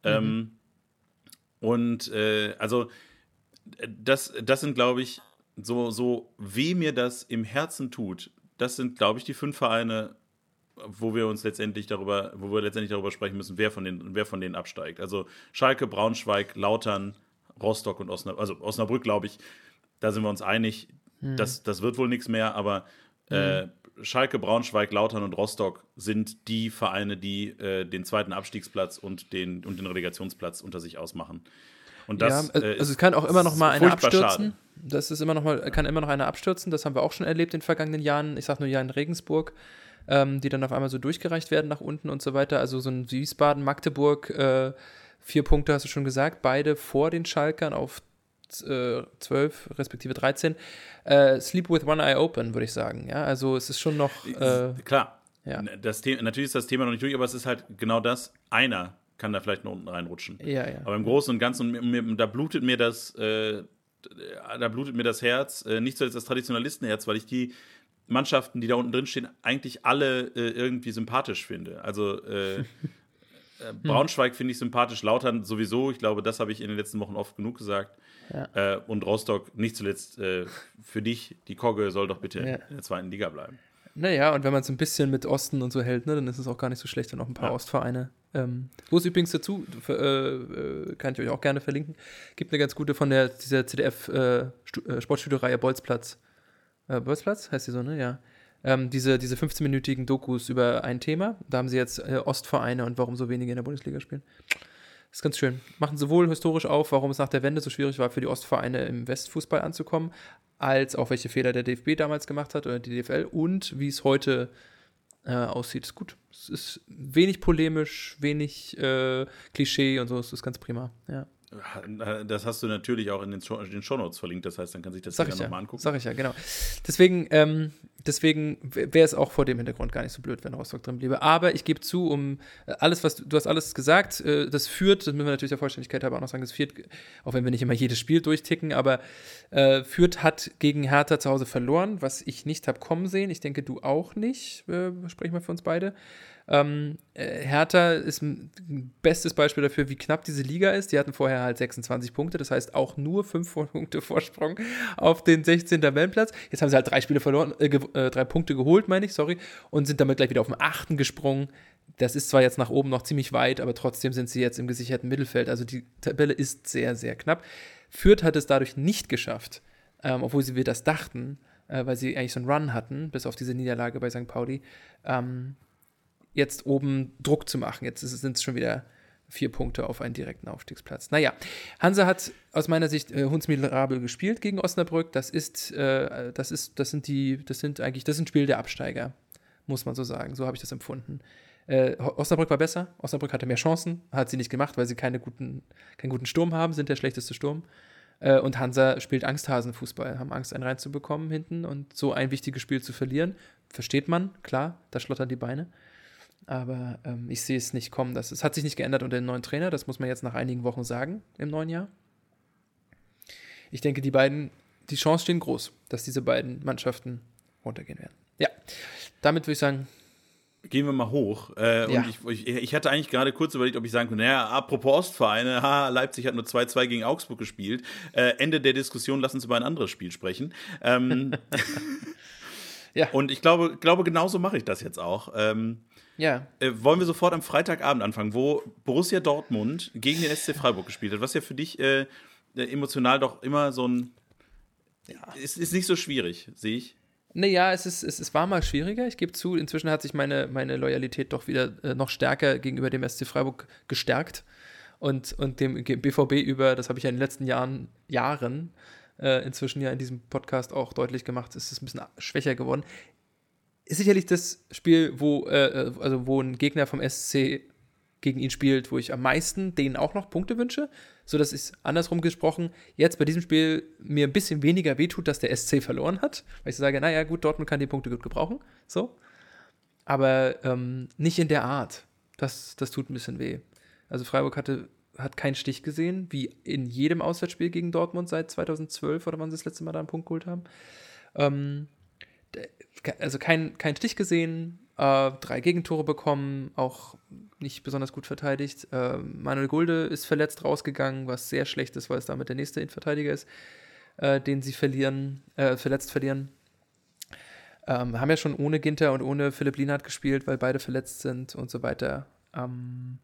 Mhm. Ähm, und äh, also das, das sind, glaube ich, so, so weh mir das im Herzen tut, das sind, glaube ich, die fünf Vereine, wo wir uns letztendlich darüber, wo wir letztendlich darüber sprechen müssen, wer von den, wer von denen absteigt. Also Schalke, Braunschweig, Lautern, Rostock und Osnabrück, also Osnabrück, glaube ich, da sind wir uns einig, mhm. das, das wird wohl nichts mehr, aber äh, mhm. Schalke, Braunschweig, Lautern und Rostock sind die Vereine, die äh, den zweiten Abstiegsplatz und den, und den Relegationsplatz unter sich ausmachen. Und das, ja, äh, also es kann auch immer noch mal eine abstürzen. Schade. Das ist immer noch mal, kann immer noch eine abstürzen. Das haben wir auch schon erlebt in den vergangenen Jahren. Ich sage nur ja in Regensburg, ähm, die dann auf einmal so durchgereicht werden nach unten und so weiter. Also so ein Wiesbaden, Magdeburg, äh, vier Punkte hast du schon gesagt, beide vor den Schalkern auf 12 respektive 13. Äh, Sleep with One Eye Open, würde ich sagen. Ja, also es ist schon noch. Äh, Klar. Ja. Das natürlich ist das Thema noch nicht durch, aber es ist halt genau das. Einer kann da vielleicht noch unten reinrutschen. Ja, ja. Aber im Großen und Ganzen, da blutet mir das, äh, da blutet mir das Herz, äh, nicht zuletzt das Traditionalistenherz, weil ich die Mannschaften, die da unten drin stehen, eigentlich alle äh, irgendwie sympathisch finde. Also äh, Äh, Braunschweig finde ich sympathisch, Lautern sowieso. Ich glaube, das habe ich in den letzten Wochen oft genug gesagt. Ja. Äh, und Rostock, nicht zuletzt äh, für dich, die Kogge soll doch bitte ja. in der zweiten Liga bleiben. Naja, und wenn man es ein bisschen mit Osten und so hält, ne, dann ist es auch gar nicht so schlecht, wenn auch ein paar ja. Ostvereine. Ähm, wo es übrigens dazu, äh, äh, kann ich euch auch gerne verlinken, gibt eine ganz gute von der dieser CDF äh, Sportstudio-Reihe Bolzplatz. Bolzplatz heißt die so, ne? Ja ähm, diese, diese 15-minütigen Dokus über ein Thema. Da haben sie jetzt äh, Ostvereine und warum so wenige in der Bundesliga spielen. Ist ganz schön. Machen sowohl historisch auf, warum es nach der Wende so schwierig war, für die Ostvereine im Westfußball anzukommen, als auch welche Fehler der DFB damals gemacht hat oder die DFL und wie es heute äh, aussieht. Ist gut. Es ist wenig polemisch, wenig äh, Klischee und so. Es ist ganz prima. Ja. Das hast du natürlich auch in den, Show, den Shownotes verlinkt, das heißt, dann kann sich das ja nochmal angucken. Sag ich ja, genau. Deswegen, ähm, deswegen wäre es auch vor dem Hintergrund gar nicht so blöd, wenn Rostock drin bliebe. Aber ich gebe zu, um äh, alles, was du, du hast alles gesagt, äh, das führt, das müssen wir natürlich der Vollständigkeit aber auch noch sagen, das führt, auch wenn wir nicht immer jedes Spiel durchticken, aber äh, Fürth hat gegen Hertha zu Hause verloren, was ich nicht habe kommen sehen. Ich denke, du auch nicht. Äh, sprechen wir für uns beide. Ähm, äh, Hertha ist ein bestes Beispiel dafür, wie knapp diese Liga ist. Die hatten vorher halt 26 Punkte, das heißt auch nur 5 Punkte Vorsprung auf den 16. Tabellenplatz. Jetzt haben sie halt drei Spiele verloren, äh, äh, drei Punkte geholt, meine ich, sorry, und sind damit gleich wieder auf den 8. gesprungen. Das ist zwar jetzt nach oben noch ziemlich weit, aber trotzdem sind sie jetzt im gesicherten Mittelfeld. Also die Tabelle ist sehr, sehr knapp. Fürth hat es dadurch nicht geschafft, ähm, obwohl sie wir das dachten, äh, weil sie eigentlich so einen Run hatten, bis auf diese Niederlage bei St. Pauli. Ähm, jetzt oben Druck zu machen. Jetzt sind es schon wieder vier Punkte auf einen direkten Aufstiegsplatz. Naja, Hansa hat aus meiner Sicht äh, hundsmiserabel gespielt gegen Osnabrück. Das ist, äh, das ist, das sind die, das sind eigentlich, das ist ein Spiel der Absteiger, muss man so sagen. So habe ich das empfunden. Äh, Osnabrück war besser. Osnabrück hatte mehr Chancen, hat sie nicht gemacht, weil sie keine guten, keinen guten Sturm haben, sind der schlechteste Sturm. Äh, und Hansa spielt Angsthasenfußball, haben Angst, einen reinzubekommen hinten und so ein wichtiges Spiel zu verlieren. Versteht man, klar, da schlottern die Beine. Aber ähm, ich sehe es nicht kommen. Das, es hat sich nicht geändert unter dem neuen Trainer, das muss man jetzt nach einigen Wochen sagen im neuen Jahr. Ich denke, die beiden, die Chance stehen groß, dass diese beiden Mannschaften runtergehen werden. Ja, damit würde ich sagen. Gehen wir mal hoch. Äh, ja. und ich, ich, ich, hatte eigentlich gerade kurz überlegt, ob ich sagen könnte, naja, apropos Ostvereine, ha, Leipzig hat nur 2-2 gegen Augsburg gespielt. Äh, Ende der Diskussion, lass uns über ein anderes Spiel sprechen. Ähm, ja. Und ich glaube, glaube genauso mache ich das jetzt auch. Ähm, ja. Äh, wollen wir sofort am Freitagabend anfangen, wo Borussia Dortmund gegen den SC Freiburg gespielt hat, was ja für dich äh, emotional doch immer so ein. Ja. Ist, ist nicht so schwierig, sehe ich. Naja, es, ist, es, es war mal schwieriger, ich gebe zu. Inzwischen hat sich meine, meine Loyalität doch wieder äh, noch stärker gegenüber dem SC Freiburg gestärkt und, und dem BVB über, das habe ich ja in den letzten Jahren, Jahren äh, inzwischen ja in diesem Podcast auch deutlich gemacht, ist es ein bisschen schwächer geworden ist sicherlich das Spiel, wo, äh, äh also wo ein Gegner vom SC gegen ihn spielt, wo ich am meisten denen auch noch Punkte wünsche. So dass es andersrum gesprochen jetzt bei diesem Spiel mir ein bisschen weniger wehtut, dass der SC verloren hat. Weil ich sage, naja, gut, Dortmund kann die Punkte gut gebrauchen. So. Aber ähm, nicht in der Art. Das, das tut ein bisschen weh. Also Freiburg hatte, hat keinen Stich gesehen, wie in jedem Auswärtsspiel gegen Dortmund seit 2012 oder wann sie das letzte Mal da einen Punkt geholt haben. Ähm, also kein, kein Stich gesehen, äh, drei Gegentore bekommen, auch nicht besonders gut verteidigt. Äh, Manuel Gulde ist verletzt rausgegangen, was sehr schlecht ist, weil es damit der nächste Innenverteidiger ist, äh, den sie verlieren, äh, verletzt verlieren. Ähm, haben ja schon ohne Ginter und ohne Philipp Lienhardt gespielt, weil beide verletzt sind und so weiter. Ähm,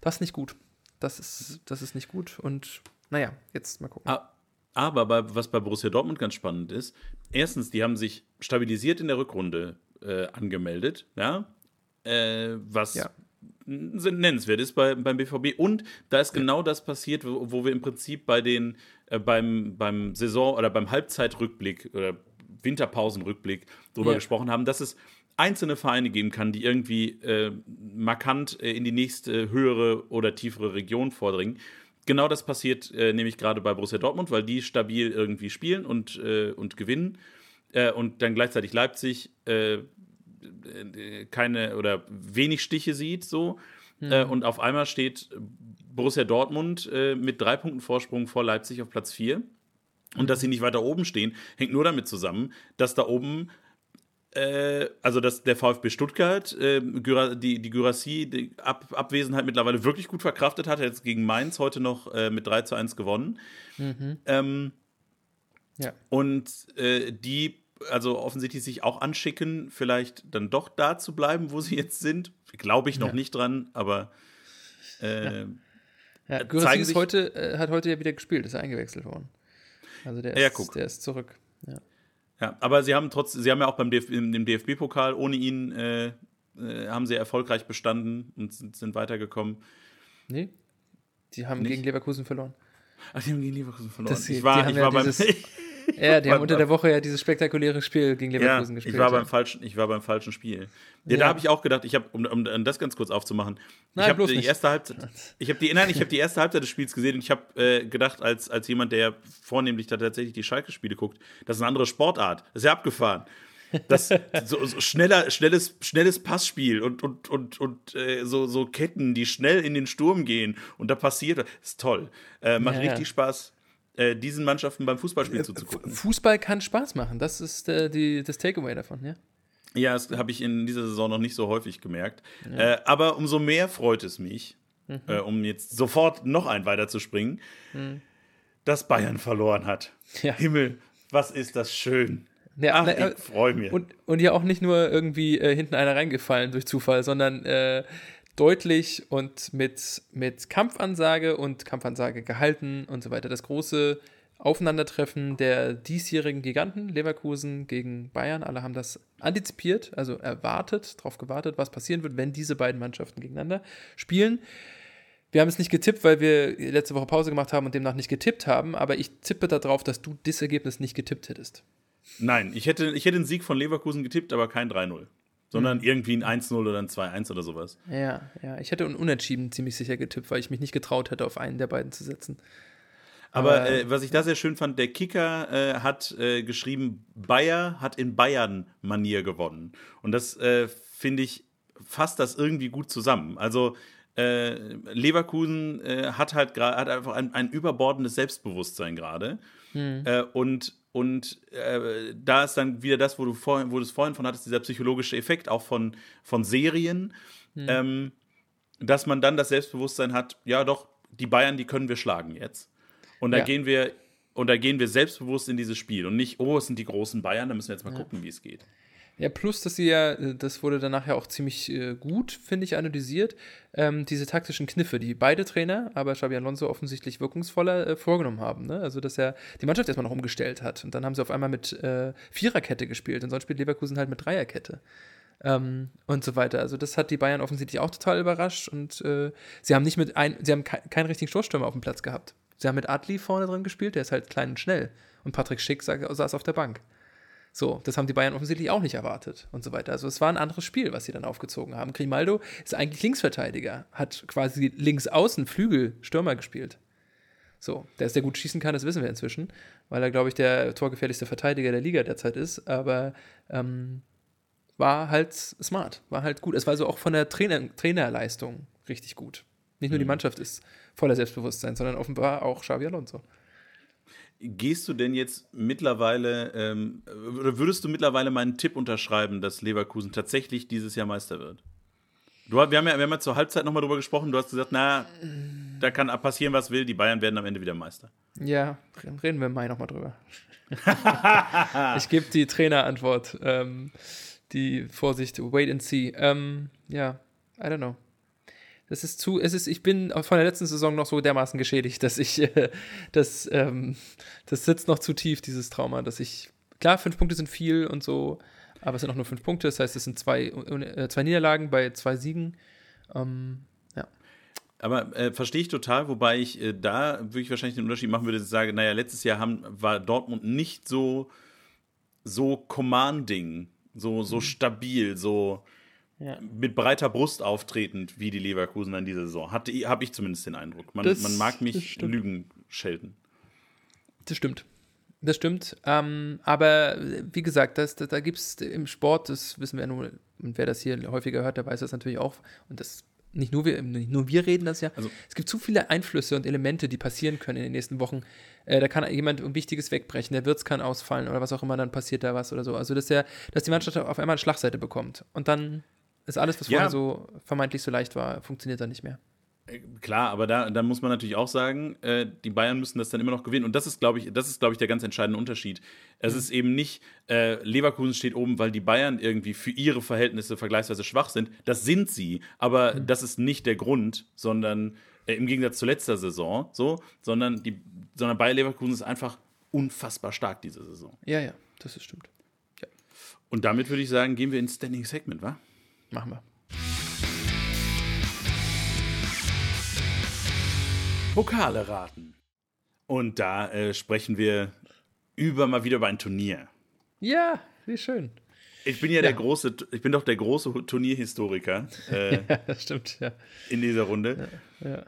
das ist nicht gut. Das ist, das ist nicht gut. Und naja, jetzt mal gucken. Ah, aber bei, was bei Borussia Dortmund ganz spannend ist, erstens, die haben sich stabilisiert in der Rückrunde äh, angemeldet, ja, äh, was ja. nennenswert ist bei, beim BVB. Und da ist genau das passiert, wo, wo wir im Prinzip bei den, äh, beim, beim Saison- oder beim Halbzeitrückblick oder Winterpausenrückblick drüber ja. gesprochen haben, dass es einzelne Vereine geben kann, die irgendwie äh, markant äh, in die nächste höhere oder tiefere Region vordringen. Genau das passiert äh, nämlich gerade bei Borussia Dortmund, weil die stabil irgendwie spielen und, äh, und gewinnen. Äh, und dann gleichzeitig Leipzig äh, keine oder wenig Stiche sieht, so. Mhm. und auf einmal steht Borussia Dortmund äh, mit drei Punkten Vorsprung vor Leipzig auf Platz 4. Und dass sie nicht weiter oben stehen, hängt nur damit zusammen, dass da oben äh, also dass der VfB Stuttgart äh, die, die Gyrassi, die Ab Abwesenheit mittlerweile wirklich gut verkraftet hat, jetzt gegen Mainz heute noch äh, mit 3 zu 1 gewonnen. Mhm. Ähm, ja. Und äh, die also offensichtlich sich auch anschicken, vielleicht dann doch da zu bleiben, wo sie jetzt sind. Glaube ich noch ja. nicht dran, aber äh, ja. ja Gyrassi ist heute, äh, hat heute ja wieder gespielt, ist eingewechselt worden. Also der ist, der ist zurück. Ja. Ja, aber sie haben trotz, sie haben ja auch beim DF, im DFB-Pokal ohne ihn äh, äh, haben sie erfolgreich bestanden und sind, sind weitergekommen. Nee, die haben Nicht? gegen Leverkusen verloren. Ach, die haben gegen Leverkusen verloren. Das, ich war, ich ja war beim. ja, die haben unter der Woche ja dieses spektakuläre Spiel gegen Leverkusen ja, gespielt. Ich war, beim falschen, ich war beim falschen Spiel. Ja, ja. Da habe ich auch gedacht, ich habe, um, um, das ganz kurz aufzumachen, nein, ich habe die erste Halbzeit, ich habe die, nein, ich habe die erste Halbzeit des Spiels gesehen und ich habe äh, gedacht, als, als jemand, der vornehmlich da tatsächlich die Schalke-Spiele guckt, das ist eine andere Sportart. Das ist ja abgefahren. Das so, so schneller, schnelles, schnelles Passspiel und, und, und, und äh, so, so Ketten, die schnell in den Sturm gehen und da passiert, ist toll. Äh, macht ja, richtig Spaß äh, diesen Mannschaften beim Fußballspiel äh, zuzugucken. Fußball kann Spaß machen, das ist äh, die, das Takeaway davon, ja. Ja, das habe ich in dieser Saison noch nicht so häufig gemerkt. Ja. Äh, aber umso mehr freut es mich, mhm. äh, um jetzt sofort noch ein weiterzuspringen, mhm. dass Bayern verloren hat. Ja. Himmel, was ist das schön. Ja, Ach, na, ich freue mich. Und, und ja auch nicht nur irgendwie äh, hinten einer reingefallen durch Zufall, sondern äh, deutlich und mit, mit Kampfansage und Kampfansage gehalten und so weiter. Das große Aufeinandertreffen der diesjährigen Giganten, Leverkusen gegen Bayern. Alle haben das antizipiert, also erwartet, darauf gewartet, was passieren wird, wenn diese beiden Mannschaften gegeneinander spielen. Wir haben es nicht getippt, weil wir letzte Woche Pause gemacht haben und demnach nicht getippt haben, aber ich tippe darauf, dass du das Ergebnis nicht getippt hättest. Nein, ich hätte, ich hätte einen Sieg von Leverkusen getippt, aber kein 3-0 sondern mhm. irgendwie ein 1-0 oder ein 2-1 oder sowas. Ja, ja. Ich hätte Unentschieden ziemlich sicher getippt, weil ich mich nicht getraut hätte, auf einen der beiden zu setzen. Aber äh, was ich da sehr schön fand, der Kicker äh, hat äh, geschrieben, Bayer hat in Bayern-Manier gewonnen. Und das äh, finde ich fasst das irgendwie gut zusammen. Also äh, Leverkusen äh, hat halt gerade hat einfach ein, ein überbordendes Selbstbewusstsein gerade. Hm. und und da ist dann wieder das, wo du, vorhin, wo du es vorhin von hattest, dieser psychologische Effekt auch von, von Serien, hm. ähm, dass man dann das Selbstbewusstsein hat, ja doch, die Bayern, die können wir schlagen jetzt. Und da ja. gehen wir und da gehen wir selbstbewusst in dieses Spiel und nicht, oh, es sind die großen Bayern, da müssen wir jetzt mal ja. gucken, wie es geht. Ja, plus, dass sie ja, das wurde danach ja auch ziemlich äh, gut, finde ich, analysiert, ähm, diese taktischen Kniffe, die beide Trainer, aber Xabi Alonso offensichtlich wirkungsvoller äh, vorgenommen haben. Ne? Also, dass er die Mannschaft erstmal noch umgestellt hat und dann haben sie auf einmal mit äh, Viererkette gespielt und sonst spielt Leverkusen halt mit Dreierkette. Ähm, und so weiter. Also das hat die Bayern offensichtlich auch total überrascht und äh, sie haben nicht mit ein, sie haben ke keinen richtigen Stoßstürmer auf dem Platz gehabt. Sie haben mit Adli vorne drin gespielt, der ist halt klein und schnell. Und Patrick Schick saß auf der Bank. So, das haben die Bayern offensichtlich auch nicht erwartet und so weiter. Also es war ein anderes Spiel, was sie dann aufgezogen haben. Grimaldo ist eigentlich Linksverteidiger, hat quasi links außen Flügel Stürmer gespielt. So, der ist der gut schießen kann, das wissen wir inzwischen, weil er, glaube ich, der torgefährlichste Verteidiger der Liga derzeit ist. Aber ähm, war halt smart, war halt gut. Es war also auch von der Trainer Trainerleistung richtig gut. Nicht nur die mhm. Mannschaft ist voller Selbstbewusstsein, sondern offenbar auch Xavi Alonso. Gehst du denn jetzt mittlerweile, ähm, oder würdest du mittlerweile meinen Tipp unterschreiben, dass Leverkusen tatsächlich dieses Jahr Meister wird? Du, wir, haben ja, wir haben ja zur Halbzeit nochmal drüber gesprochen. Du hast gesagt, na, da kann passieren, was will. Die Bayern werden am Ende wieder Meister. Ja, reden wir im Mai nochmal drüber. ich gebe die Trainerantwort. Ähm, die Vorsicht, wait and see. Ähm, ja, I don't know. Das ist zu, es ist, ich bin von der letzten Saison noch so dermaßen geschädigt, dass ich, äh, das, ähm, das sitzt noch zu tief, dieses Trauma, dass ich, klar, fünf Punkte sind viel und so, aber es sind auch nur fünf Punkte, das heißt, es sind zwei, äh, zwei Niederlagen bei zwei Siegen. Ähm, ja. Aber äh, verstehe ich total, wobei ich äh, da wirklich wahrscheinlich den Unterschied machen würde, dass ich sage, naja, letztes Jahr haben, war Dortmund nicht so, so commanding, so, so mhm. stabil, so ja. mit breiter Brust auftretend wie die Leverkusen in dieser Saison. Habe ich zumindest den Eindruck. Man, das, man mag mich Lügen schelten. Das stimmt. Das stimmt. Ähm, aber wie gesagt, das, das, da gibt es im Sport, das wissen wir nur, und wer das hier häufiger hört, der weiß das natürlich auch. Und das nicht nur wir, nicht nur wir reden das ja. Also, es gibt zu viele Einflüsse und Elemente, die passieren können in den nächsten Wochen. Äh, da kann jemand ein Wichtiges wegbrechen, der Wirtz kann ausfallen oder was auch immer, dann passiert da was oder so. Also, dass, der, dass die Mannschaft auf einmal eine Schlagseite bekommt. Und dann ist alles, was ja. vorher so vermeintlich so leicht war, funktioniert dann nicht mehr. Äh, klar, aber da, da muss man natürlich auch sagen, äh, die Bayern müssen das dann immer noch gewinnen. Und das ist, glaube ich, das ist, glaube ich, der ganz entscheidende Unterschied. Es mhm. ist eben nicht, äh, Leverkusen steht oben, weil die Bayern irgendwie für ihre Verhältnisse vergleichsweise schwach sind. Das sind sie, aber mhm. das ist nicht der Grund, sondern äh, im Gegensatz zur letzter Saison, so, sondern die, sondern Bayer Leverkusen ist einfach unfassbar stark diese Saison. Ja, ja. das ist stimmt. Ja. Und damit würde ich sagen, gehen wir ins Standing Segment, wa? Machen wir. Pokale raten. Und da äh, sprechen wir über mal wieder über ein Turnier. Ja, wie schön. Ich bin ja, ja, der große, ich bin doch der große Turnierhistoriker. Äh, ja, das stimmt, ja. In dieser Runde. Ja, ja.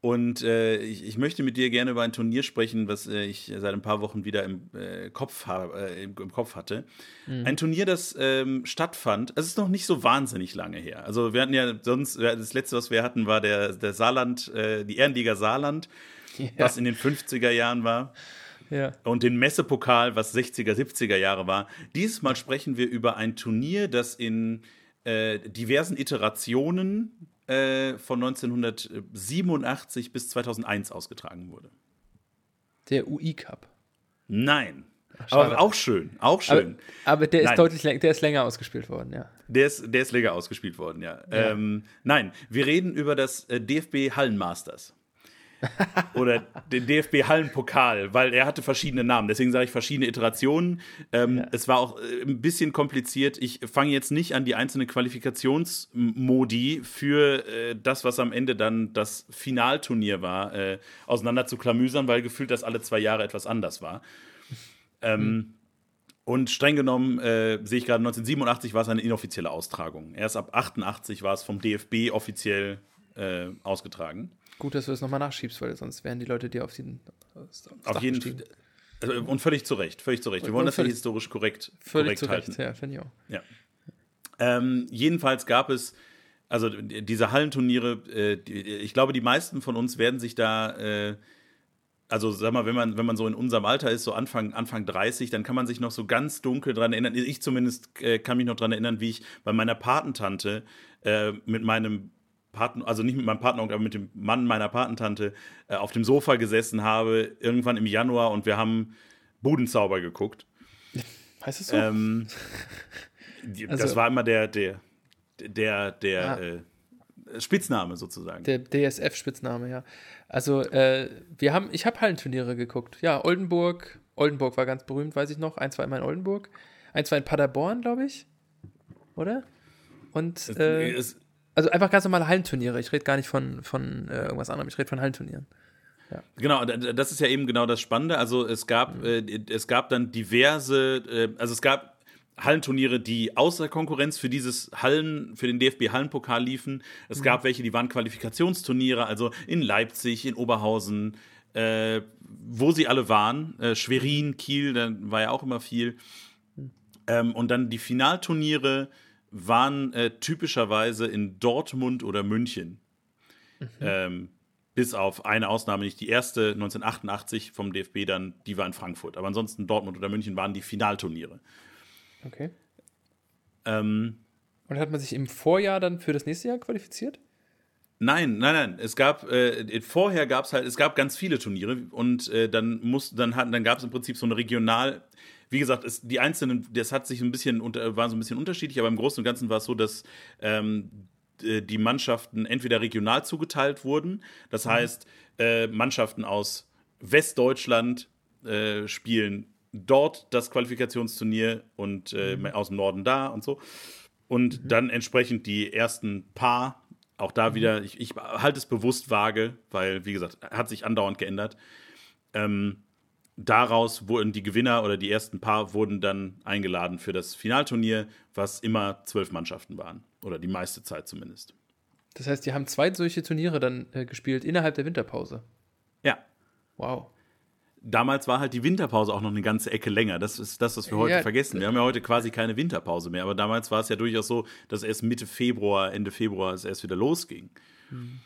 Und äh, ich, ich, möchte mit dir gerne über ein Turnier sprechen, was äh, ich seit ein paar Wochen wieder im, äh, Kopf, äh, im, im, Kopf hatte. Mhm. Ein Turnier, das ähm, stattfand. Es ist noch nicht so wahnsinnig lange her. Also wir hatten ja sonst, das letzte, was wir hatten, war der, der Saarland, äh, die Ehrenliga Saarland, ja. was in den 50er Jahren war. Ja. Und den Messepokal, was 60er, 70er Jahre war. Dieses Mal sprechen wir über ein Turnier, das in äh, diversen Iterationen äh, von 1987 bis 2001 ausgetragen wurde. Der UI Cup. Nein. Ach, aber auch schön, auch schön. Aber, aber der ist Nein. deutlich der ist länger ausgespielt worden, ja. Der ist, der ist länger ausgespielt worden, ja. ja. Ähm, nein, wir reden über das äh, DFB Hallenmasters. Oder den DFB Hallenpokal, weil er hatte verschiedene Namen. Deswegen sage ich verschiedene Iterationen. Ähm, ja. Es war auch äh, ein bisschen kompliziert. Ich fange jetzt nicht an, die einzelnen Qualifikationsmodi für äh, das, was am Ende dann das Finalturnier war, äh, auseinander zu klamüsern, weil gefühlt das alle zwei Jahre etwas anders war. Ähm, mhm. Und streng genommen äh, sehe ich gerade 1987 war es eine inoffizielle Austragung. Erst ab 88 war es vom DFB offiziell äh, ausgetragen. Gut, dass du das nochmal nachschiebst, weil sonst wären die Leute dir auf den. Auf jeden Fall. Also, und völlig zu Recht, völlig zu Recht. Wir wollen das ja historisch korrekt, völlig korrekt zu halten. Recht, ja, finde ich auch. Ja. Ähm, jedenfalls gab es, also diese Hallenturniere, äh, die, ich glaube, die meisten von uns werden sich da, äh, also sag mal, wenn man, wenn man so in unserem Alter ist, so Anfang, Anfang 30, dann kann man sich noch so ganz dunkel dran erinnern. Ich zumindest äh, kann mich noch dran erinnern, wie ich bei meiner Patentante äh, mit meinem Partner, also nicht mit meinem Partner, aber mit dem Mann meiner Patentante äh, auf dem Sofa gesessen habe, irgendwann im Januar und wir haben Budenzauber geguckt. Heißt es so? Ähm, die, also, das war immer der, der, der, der ah. äh, Spitzname sozusagen. Der DSF-Spitzname, ja. Also äh, wir haben, ich habe Hallenturniere geguckt. Ja, Oldenburg, Oldenburg war ganz berühmt, weiß ich noch. Ein, zwei Mal in Oldenburg. Ein, zwei in Paderborn, glaube ich. Oder? Und es, äh, es, also einfach ganz normale Hallenturniere. Ich rede gar nicht von, von äh, irgendwas anderem. Ich rede von Hallenturnieren. Ja. Genau, das ist ja eben genau das Spannende. Also es gab, mhm. äh, es gab dann diverse, äh, also es gab Hallenturniere, die außer Konkurrenz für dieses Hallen, für den DFB Hallenpokal liefen. Es mhm. gab welche, die waren Qualifikationsturniere, also in Leipzig, in Oberhausen, äh, wo sie alle waren. Äh, Schwerin, Kiel, da war ja auch immer viel. Mhm. Ähm, und dann die Finalturniere waren äh, typischerweise in Dortmund oder München. Mhm. Ähm, bis auf eine Ausnahme, nicht die erste, 1988 vom DFB dann, die war in Frankfurt. Aber ansonsten Dortmund oder München waren die Finalturniere. Okay. Ähm, Und hat man sich im Vorjahr dann für das nächste Jahr qualifiziert? Nein, nein, nein. Es gab äh, vorher gab es halt, es gab ganz viele Turniere und äh, dann muss, dann hatten, dann gab es im Prinzip so eine regional wie gesagt, es, die einzelnen, das hat sich ein bisschen, war so ein bisschen unterschiedlich, aber im Großen und Ganzen war es so, dass ähm, die Mannschaften entweder regional zugeteilt wurden, das mhm. heißt, äh, Mannschaften aus Westdeutschland äh, spielen dort das Qualifikationsturnier und äh, mhm. aus dem Norden da und so. Und mhm. dann entsprechend die ersten paar, auch da mhm. wieder, ich, ich halte es bewusst vage, weil, wie gesagt, hat sich andauernd geändert. Ähm, daraus wurden die Gewinner oder die ersten paar wurden dann eingeladen für das Finalturnier, was immer zwölf Mannschaften waren. Oder die meiste Zeit zumindest. Das heißt, die haben zwei solche Turniere dann äh, gespielt innerhalb der Winterpause. Ja. Wow. Damals war halt die Winterpause auch noch eine ganze Ecke länger. Das ist das, was wir heute ja, vergessen. Wir haben ja heute quasi keine Winterpause mehr. Aber damals war es ja durchaus so, dass erst Mitte Februar, Ende Februar es erst wieder losging. Mhm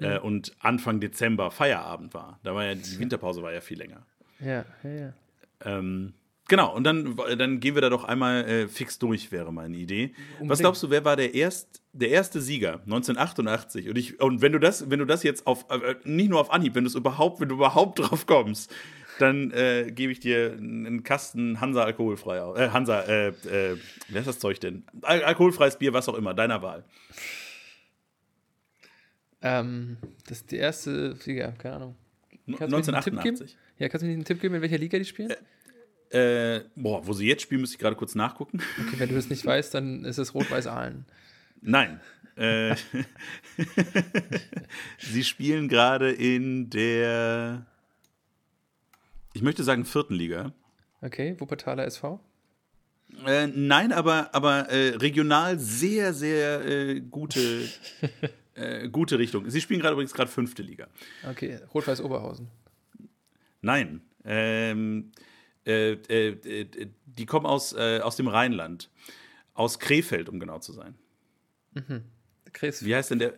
äh, und Anfang Dezember Feierabend war. Da war ja die Winterpause war ja viel länger. Ja, ja, ja. Ähm, genau, und dann, dann gehen wir da doch einmal äh, fix durch, wäre meine Idee. Unbedingt. Was glaubst du, wer war der, erst, der erste Sieger 1988? Und, ich, und wenn du das, wenn du das jetzt auf, äh, nicht nur auf Anhieb, wenn du überhaupt, wenn du überhaupt drauf kommst, dann äh, gebe ich dir einen Kasten Hansa alkoholfrei. Äh, Hansa, äh, äh, wer ist das Zeug denn? Al alkoholfreies Bier, was auch immer, deiner Wahl. Ähm, das ist die erste Liga, keine Ahnung. Kannst 1988. Ja, kannst du mir einen Tipp geben, in welcher Liga die spielen? Äh, Äh, boah, wo sie jetzt spielen, müsste ich gerade kurz nachgucken. Okay, wenn du das nicht weißt, dann ist es Rot-Weiß Aalen. Nein. Äh, sie spielen gerade in der, ich möchte sagen, vierten Liga. Okay, Wuppertaler SV? Äh, nein, aber, aber äh, regional sehr, sehr gute, äh, gute Richtung. Sie spielen gerade übrigens gerade fünfte Liga. Okay, Rot-Weiß Oberhausen. Nein. Ähm, äh, äh, die kommen aus, aus dem Rheinland. Aus Krefeld, um genau zu sein. Mhm. Chris. Wie heißt denn der?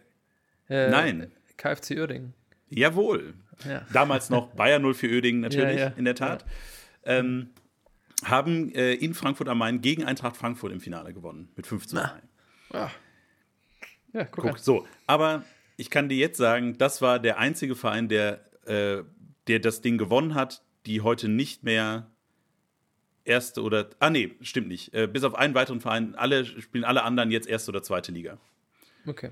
Nein. KFC Uerdingen. Jawohl. Ja. Damals noch Bayer 0 für Uerdingen natürlich, ja, ja. in der Tat. Ähm, haben äh, in Frankfurt am Main gegen Eintracht Frankfurt im Finale gewonnen mit 15 zu 3. Ja, guck, guck so. Aber ich kann dir jetzt sagen, das war der einzige Verein, der, äh, der das Ding gewonnen hat, die heute nicht mehr erste oder. Ah, nee, stimmt nicht. Äh, bis auf einen weiteren Verein, alle spielen alle anderen jetzt erste oder zweite Liga. Okay.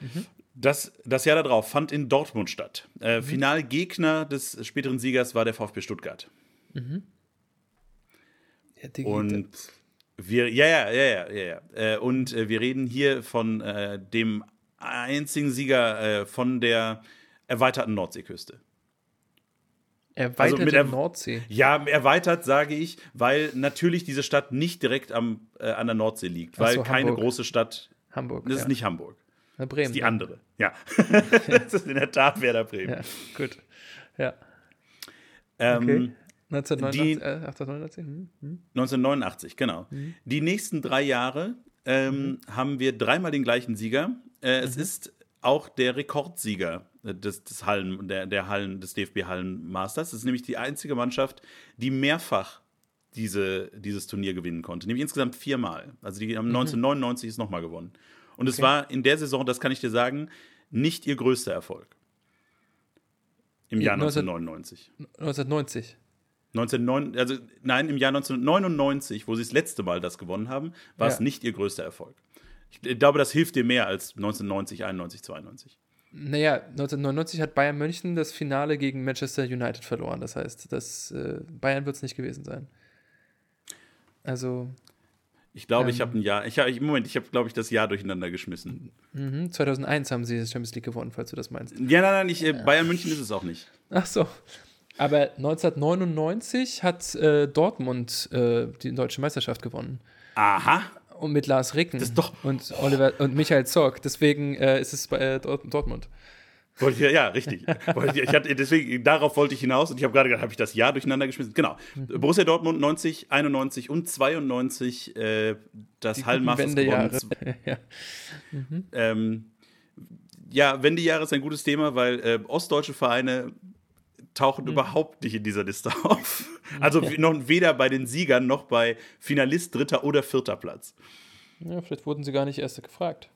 Mhm. Das, das Jahr darauf fand in Dortmund statt. Äh, mhm. Finalgegner des späteren Siegers war der VfB Stuttgart. Mhm. Ja, und wir, ja, ja, ja, ja, ja. Äh, und äh, wir reden hier von äh, dem einzigen Sieger äh, von der erweiterten Nordseeküste. Erweiterte also mit der Nordsee. Ja, erweitert sage ich, weil natürlich diese Stadt nicht direkt am, äh, an der Nordsee liegt, weil so, keine große Stadt. Hamburg. Das ja. ist nicht Hamburg. Na, Bremen. Das ist die andere. Ja. das ist in der Tat Werder Bremen. Ja, gut. Ja. Ähm, okay. 1989, die, äh, 1889? Hm, hm. 1989, genau. Hm. Die nächsten drei Jahre ähm, mhm. haben wir dreimal den gleichen Sieger. Äh, es mhm. ist auch der Rekordsieger des, des Hallen, der, der Hallen, des DFB Hallenmasters. Es ist nämlich die einzige Mannschaft, die mehrfach diese, dieses Turnier gewinnen konnte. Nämlich insgesamt viermal. Also die haben mhm. 1999 ist nochmal gewonnen. Und okay. es war in der Saison, das kann ich dir sagen, nicht ihr größter Erfolg. Im Jahr 1999. 1990. 1909, also nein, im Jahr 1999, wo sie das letzte Mal das gewonnen haben, war ja. es nicht ihr größter Erfolg. Ich glaube, das hilft dir mehr als 1990, 91, 92. Naja, 1999 hat Bayern München das Finale gegen Manchester United verloren. Das heißt, das, äh, Bayern wird es nicht gewesen sein. Also. Ich glaube, ähm, ich habe ein Jahr. Ich hab, Moment, ich habe, glaube ich, das Jahr durcheinander geschmissen. Mhm, 2001 haben sie das Champions League gewonnen, falls du das meinst. Ja, nein, nein, ich, äh, Bayern München ist es auch nicht. Ach so. Aber 1999 hat äh, Dortmund äh, die deutsche Meisterschaft gewonnen. Aha. Und mit Lars Ricken das doch, und Oliver und Michael Zorg. Deswegen äh, ist es bei äh, Dortmund. Wollte ich, ja, richtig. ich hatte, deswegen, darauf wollte ich hinaus und ich habe gerade gedacht, habe ich das Jahr durcheinander geschmissen? Genau. Mhm. Borussia Dortmund 90, 91 und 92 äh, das Die Hallenmasters gewonnen. ja. Mhm. Ähm, ja, Wendejahre ist ein gutes Thema, weil äh, ostdeutsche Vereine tauchen mhm. überhaupt nicht in dieser Liste auf. Also ja. noch weder bei den Siegern noch bei Finalist, dritter oder vierter Platz. Ja, vielleicht wurden sie gar nicht erst gefragt.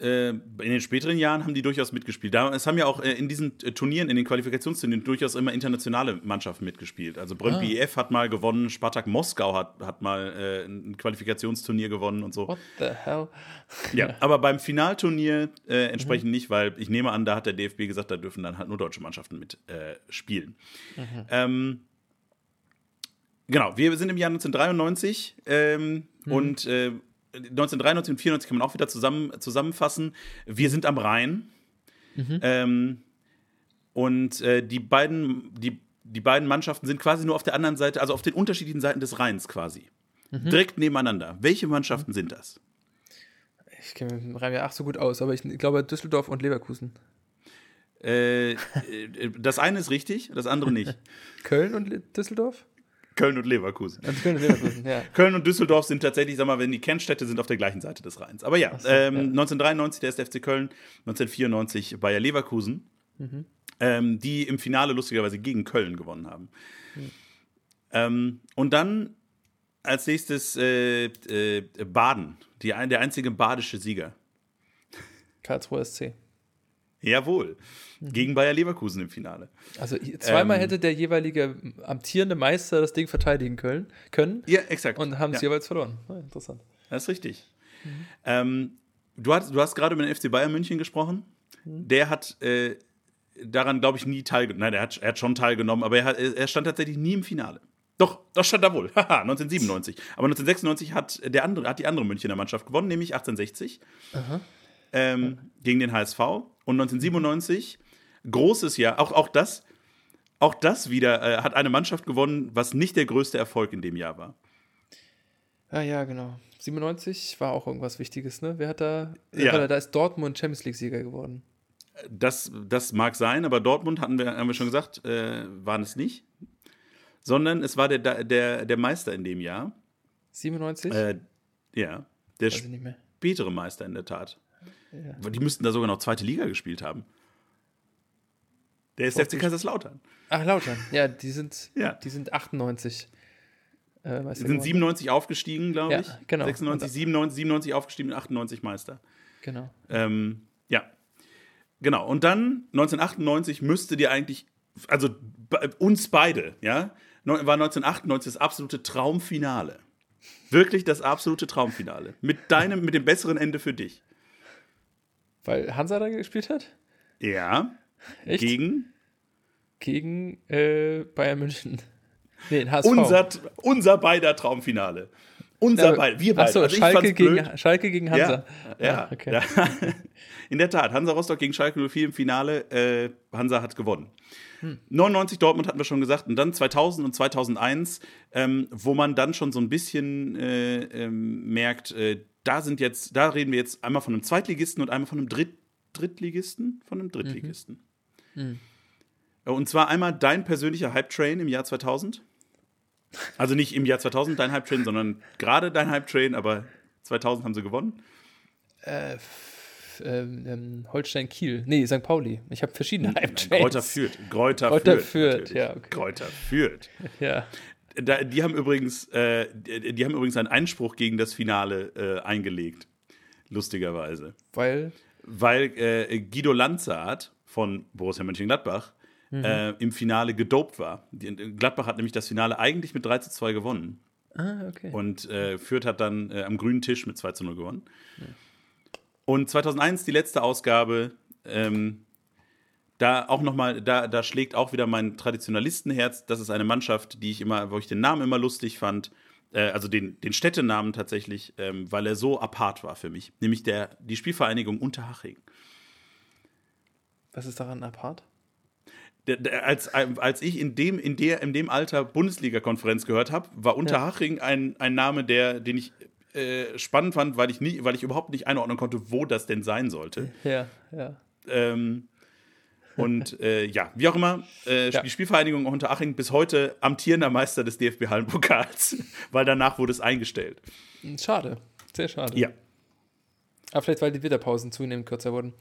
Äh, in den späteren Jahren haben die durchaus mitgespielt. es haben ja auch äh, in diesen äh, Turnieren, in den Qualifikationsturnieren durchaus immer internationale Mannschaften mitgespielt. Also Brøndby ah. EF hat mal gewonnen, Spartak Moskau hat, hat mal ein Qualifikationsturnier gewonnen und so. What the hell? ja, aber beim Finalturnier äh, entsprechend mhm. nicht, weil ich nehme an, da hat der DFB gesagt, da dürfen dann halt nur deutsche Mannschaften mitspielen. Äh, mhm. ähm, genau, wir sind im Jahr 1993 ähm, mhm. und 1993 und 94 kann man auch wieder zusammen, zusammenfassen. Wir sind am Rhein. Mhm. Ähm, und äh, die, beiden, die, die beiden Mannschaften sind quasi nur auf der anderen Seite, also auf den unterschiedlichen Seiten des Rheins quasi. Mhm. Direkt nebeneinander. Welche Mannschaften mhm. sind das? Ich kenne mich mit Rhein ja ach so gut aus, aber ich glaube Düsseldorf und Leverkusen. Äh, äh das eine ist richtig, das andere nicht. Köln und Düsseldorf? Köln und Leverkusen. Und Köln und Leverkusen, ja. Köln und Düsseldorf sind tatsächlich, sag mal, wenn die Kernstädte sind auf der gleichen Seite des Rheins. Aber ja, so, ähm, ja. 1993 der SFC Köln, 1994 Bayer Leverkusen, mhm. ähm, die im Finale lustigerweise gegen Köln gewonnen haben. Mhm. Ähm, und dann als nächstes äh, äh, Baden, die, der einzige badische Sieger. Karlsruhe SC. Jawohl. Mhm. Gegen Bayer Leverkusen im Finale. Also zweimal ähm, hätte der jeweilige amtierende Meister das Ding verteidigen können. können ja, exakt. Und haben es ja. jeweils verloren. Ja, interessant. Das ist richtig. Mhm. Ähm, du, hast, du hast gerade über den FC Bayern München gesprochen. Mhm. Der hat äh, daran, glaube ich, nie teilgenommen. Nein, er hat, er hat schon teilgenommen, aber er, hat, er stand tatsächlich nie im Finale. Doch, das stand da wohl. Haha, 1997. Aber 1996 hat, der andere, hat die andere Münchner Mannschaft gewonnen, nämlich 1860. Ähm, gegen den HSV. Und 1997, großes Jahr, auch, auch das, auch das wieder, äh, hat eine Mannschaft gewonnen, was nicht der größte Erfolg in dem Jahr war. Ja, ja, genau. 97 war auch irgendwas Wichtiges, ne? Wer hat da, Ja. ja. da ist Dortmund Champions League-Sieger geworden. Das, das mag sein, aber Dortmund, hatten wir, haben wir schon gesagt, äh, waren es nicht. Sondern es war der, der, der Meister in dem Jahr. 97? Äh, ja, der Weiß ich nicht mehr. spätere Meister in der Tat. Die müssten da sogar noch zweite Liga gespielt haben. Der ist FC Kaiserslautern. Ach, Lautern. Ja, die sind, Ja. die sind 98. Äh, Die sind geworden. 97 aufgestiegen, glaube Ja, ich. genau. 96, 97, 97 aufgestiegen und 98 Meister. Genau. Ähm, ja. Genau. Und dann 1998 müsste dir eigentlich, also uns beide, ja, war 1998 das absolute Traumfinale. Wirklich das absolute Traumfinale. Mit deinem, mit dem besseren Ende für dich. Weil Hansa da gespielt hat? Ja. Echt? Gegen Gegen äh, Bayern München. Nee, den HSV. unser, unser beider Traumfinale. Unser Aber- beide, wir beide. Achso, Also Schalke, gegen, Schalke gegen Hansa. Ja, ja, Ah, okay. ja. In der Tat, Hansa Rostock gegen Schalke 04 im Finale. Äh, Hansa hat gewonnen. Hm. 99 Dortmund hatten wir schon gesagt und dann 2000 und 2001, ähm, wo man dann schon so ein bisschen äh, ähm, merkt, äh, da sind jetzt, da reden wir jetzt einmal von einem Zweitligisten und einmal von einem Dritt, Drittligisten, von einem Drittligisten. Mhm. Äh, Und zwar einmal dein persönlicher Hype Train im Jahr 2000. Also nicht im Jahr 2000 dein Hype Train, sondern gerade dein Hype Train, aber 2000 haben sie gewonnen. Äh, ähm, ähm, Holstein Kiel. Nee, St. Pauli. Ich habe verschiedene Hype Nein, Kräuter führt. Kräuter, Kräuter führt. Ja, okay. Kräuter führt. Ja. Da, die haben übrigens, äh, die, die haben übrigens einen Einspruch gegen das Finale äh, eingelegt. Lustigerweise. Weil. Weil äh, Guido Lanzart von Borussia Mönchengladbach äh, im Finale gedopt war. Die, Gladbach hat nämlich das Finale eigentlich mit 3 zu 2 gewonnen. Ah, okay. Und äh, Fürth hat dann äh, am grünen Tisch mit 2 zu 0 gewonnen. Und 2001, die letzte Ausgabe, ähm, da auch noch mal, da, da schlägt auch wieder mein Traditionalistenherz. Das ist eine Mannschaft, die ich immer, wo ich den Namen immer lustig fand. Äh, also den, den Städtenamen tatsächlich, ähm, weil er so apart war für mich. Nämlich der, die Spielvereinigung Unterhaching. Was ist daran apart? Der, der, als, als ich in dem, in der, in dem Alter Bundesliga-Konferenz gehört habe, war Unterhaching ein, ein Name, der, den ich äh, spannend fand, weil ich, nie, weil ich überhaupt nicht einordnen konnte, wo das denn sein sollte. Ja, ja. Ähm, und äh, ja, wie auch immer, äh, Ja. die Spielvereinigung Unterhaching bis heute amtierender Meister des DFB-Hallenpokals, weil danach wurde es eingestellt. Schade. Sehr schade. Ja, Aber vielleicht, weil die Winterpausen zunehmend kürzer wurden.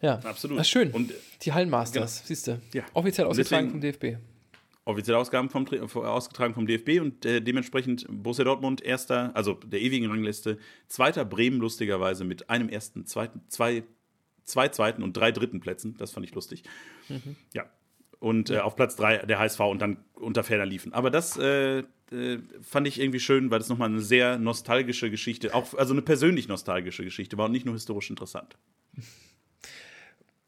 Ja, absolut. Das ist schön. Und die Hallenmasters, siehst du. Ja. Offiziell ausgetragen vom DFB. offizielle Ausgaben vom, ausgetragen vom DFB und äh, dementsprechend Borussia Dortmund erster, also der ewigen Rangliste, zweiter Bremen lustigerweise mit einem ersten, zweiten, zwei, zwei zweiten und drei dritten Plätzen. Das fand ich lustig. Ja. Und äh, auf Platz drei der HSV und dann unter ferner liefen. Aber das äh, äh, fand ich irgendwie schön, weil das nochmal eine sehr nostalgische Geschichte, auch also eine persönlich nostalgische Geschichte war und nicht nur historisch interessant.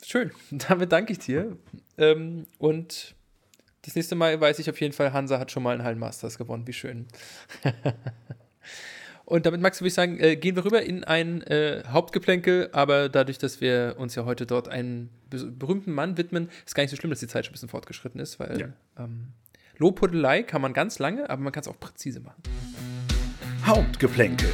Schön. Damit danke ich dir. Ähm, und das nächste Mal weiß ich auf jeden Fall, Hansa hat schon mal einen Hallenmasters gewonnen. Wie schön. und damit, Max, würde ich sagen, äh, gehen wir rüber in ein äh, Hauptgeplänkel. Aber dadurch, dass wir uns ja heute dort einen be- berühmten Mann widmen, ist gar nicht so schlimm, dass die Zeit schon ein bisschen fortgeschritten ist, weil Ja. ähm, Lobhudelei kann man ganz lange, aber man kann es auch präzise machen. Hauptgeplänkel.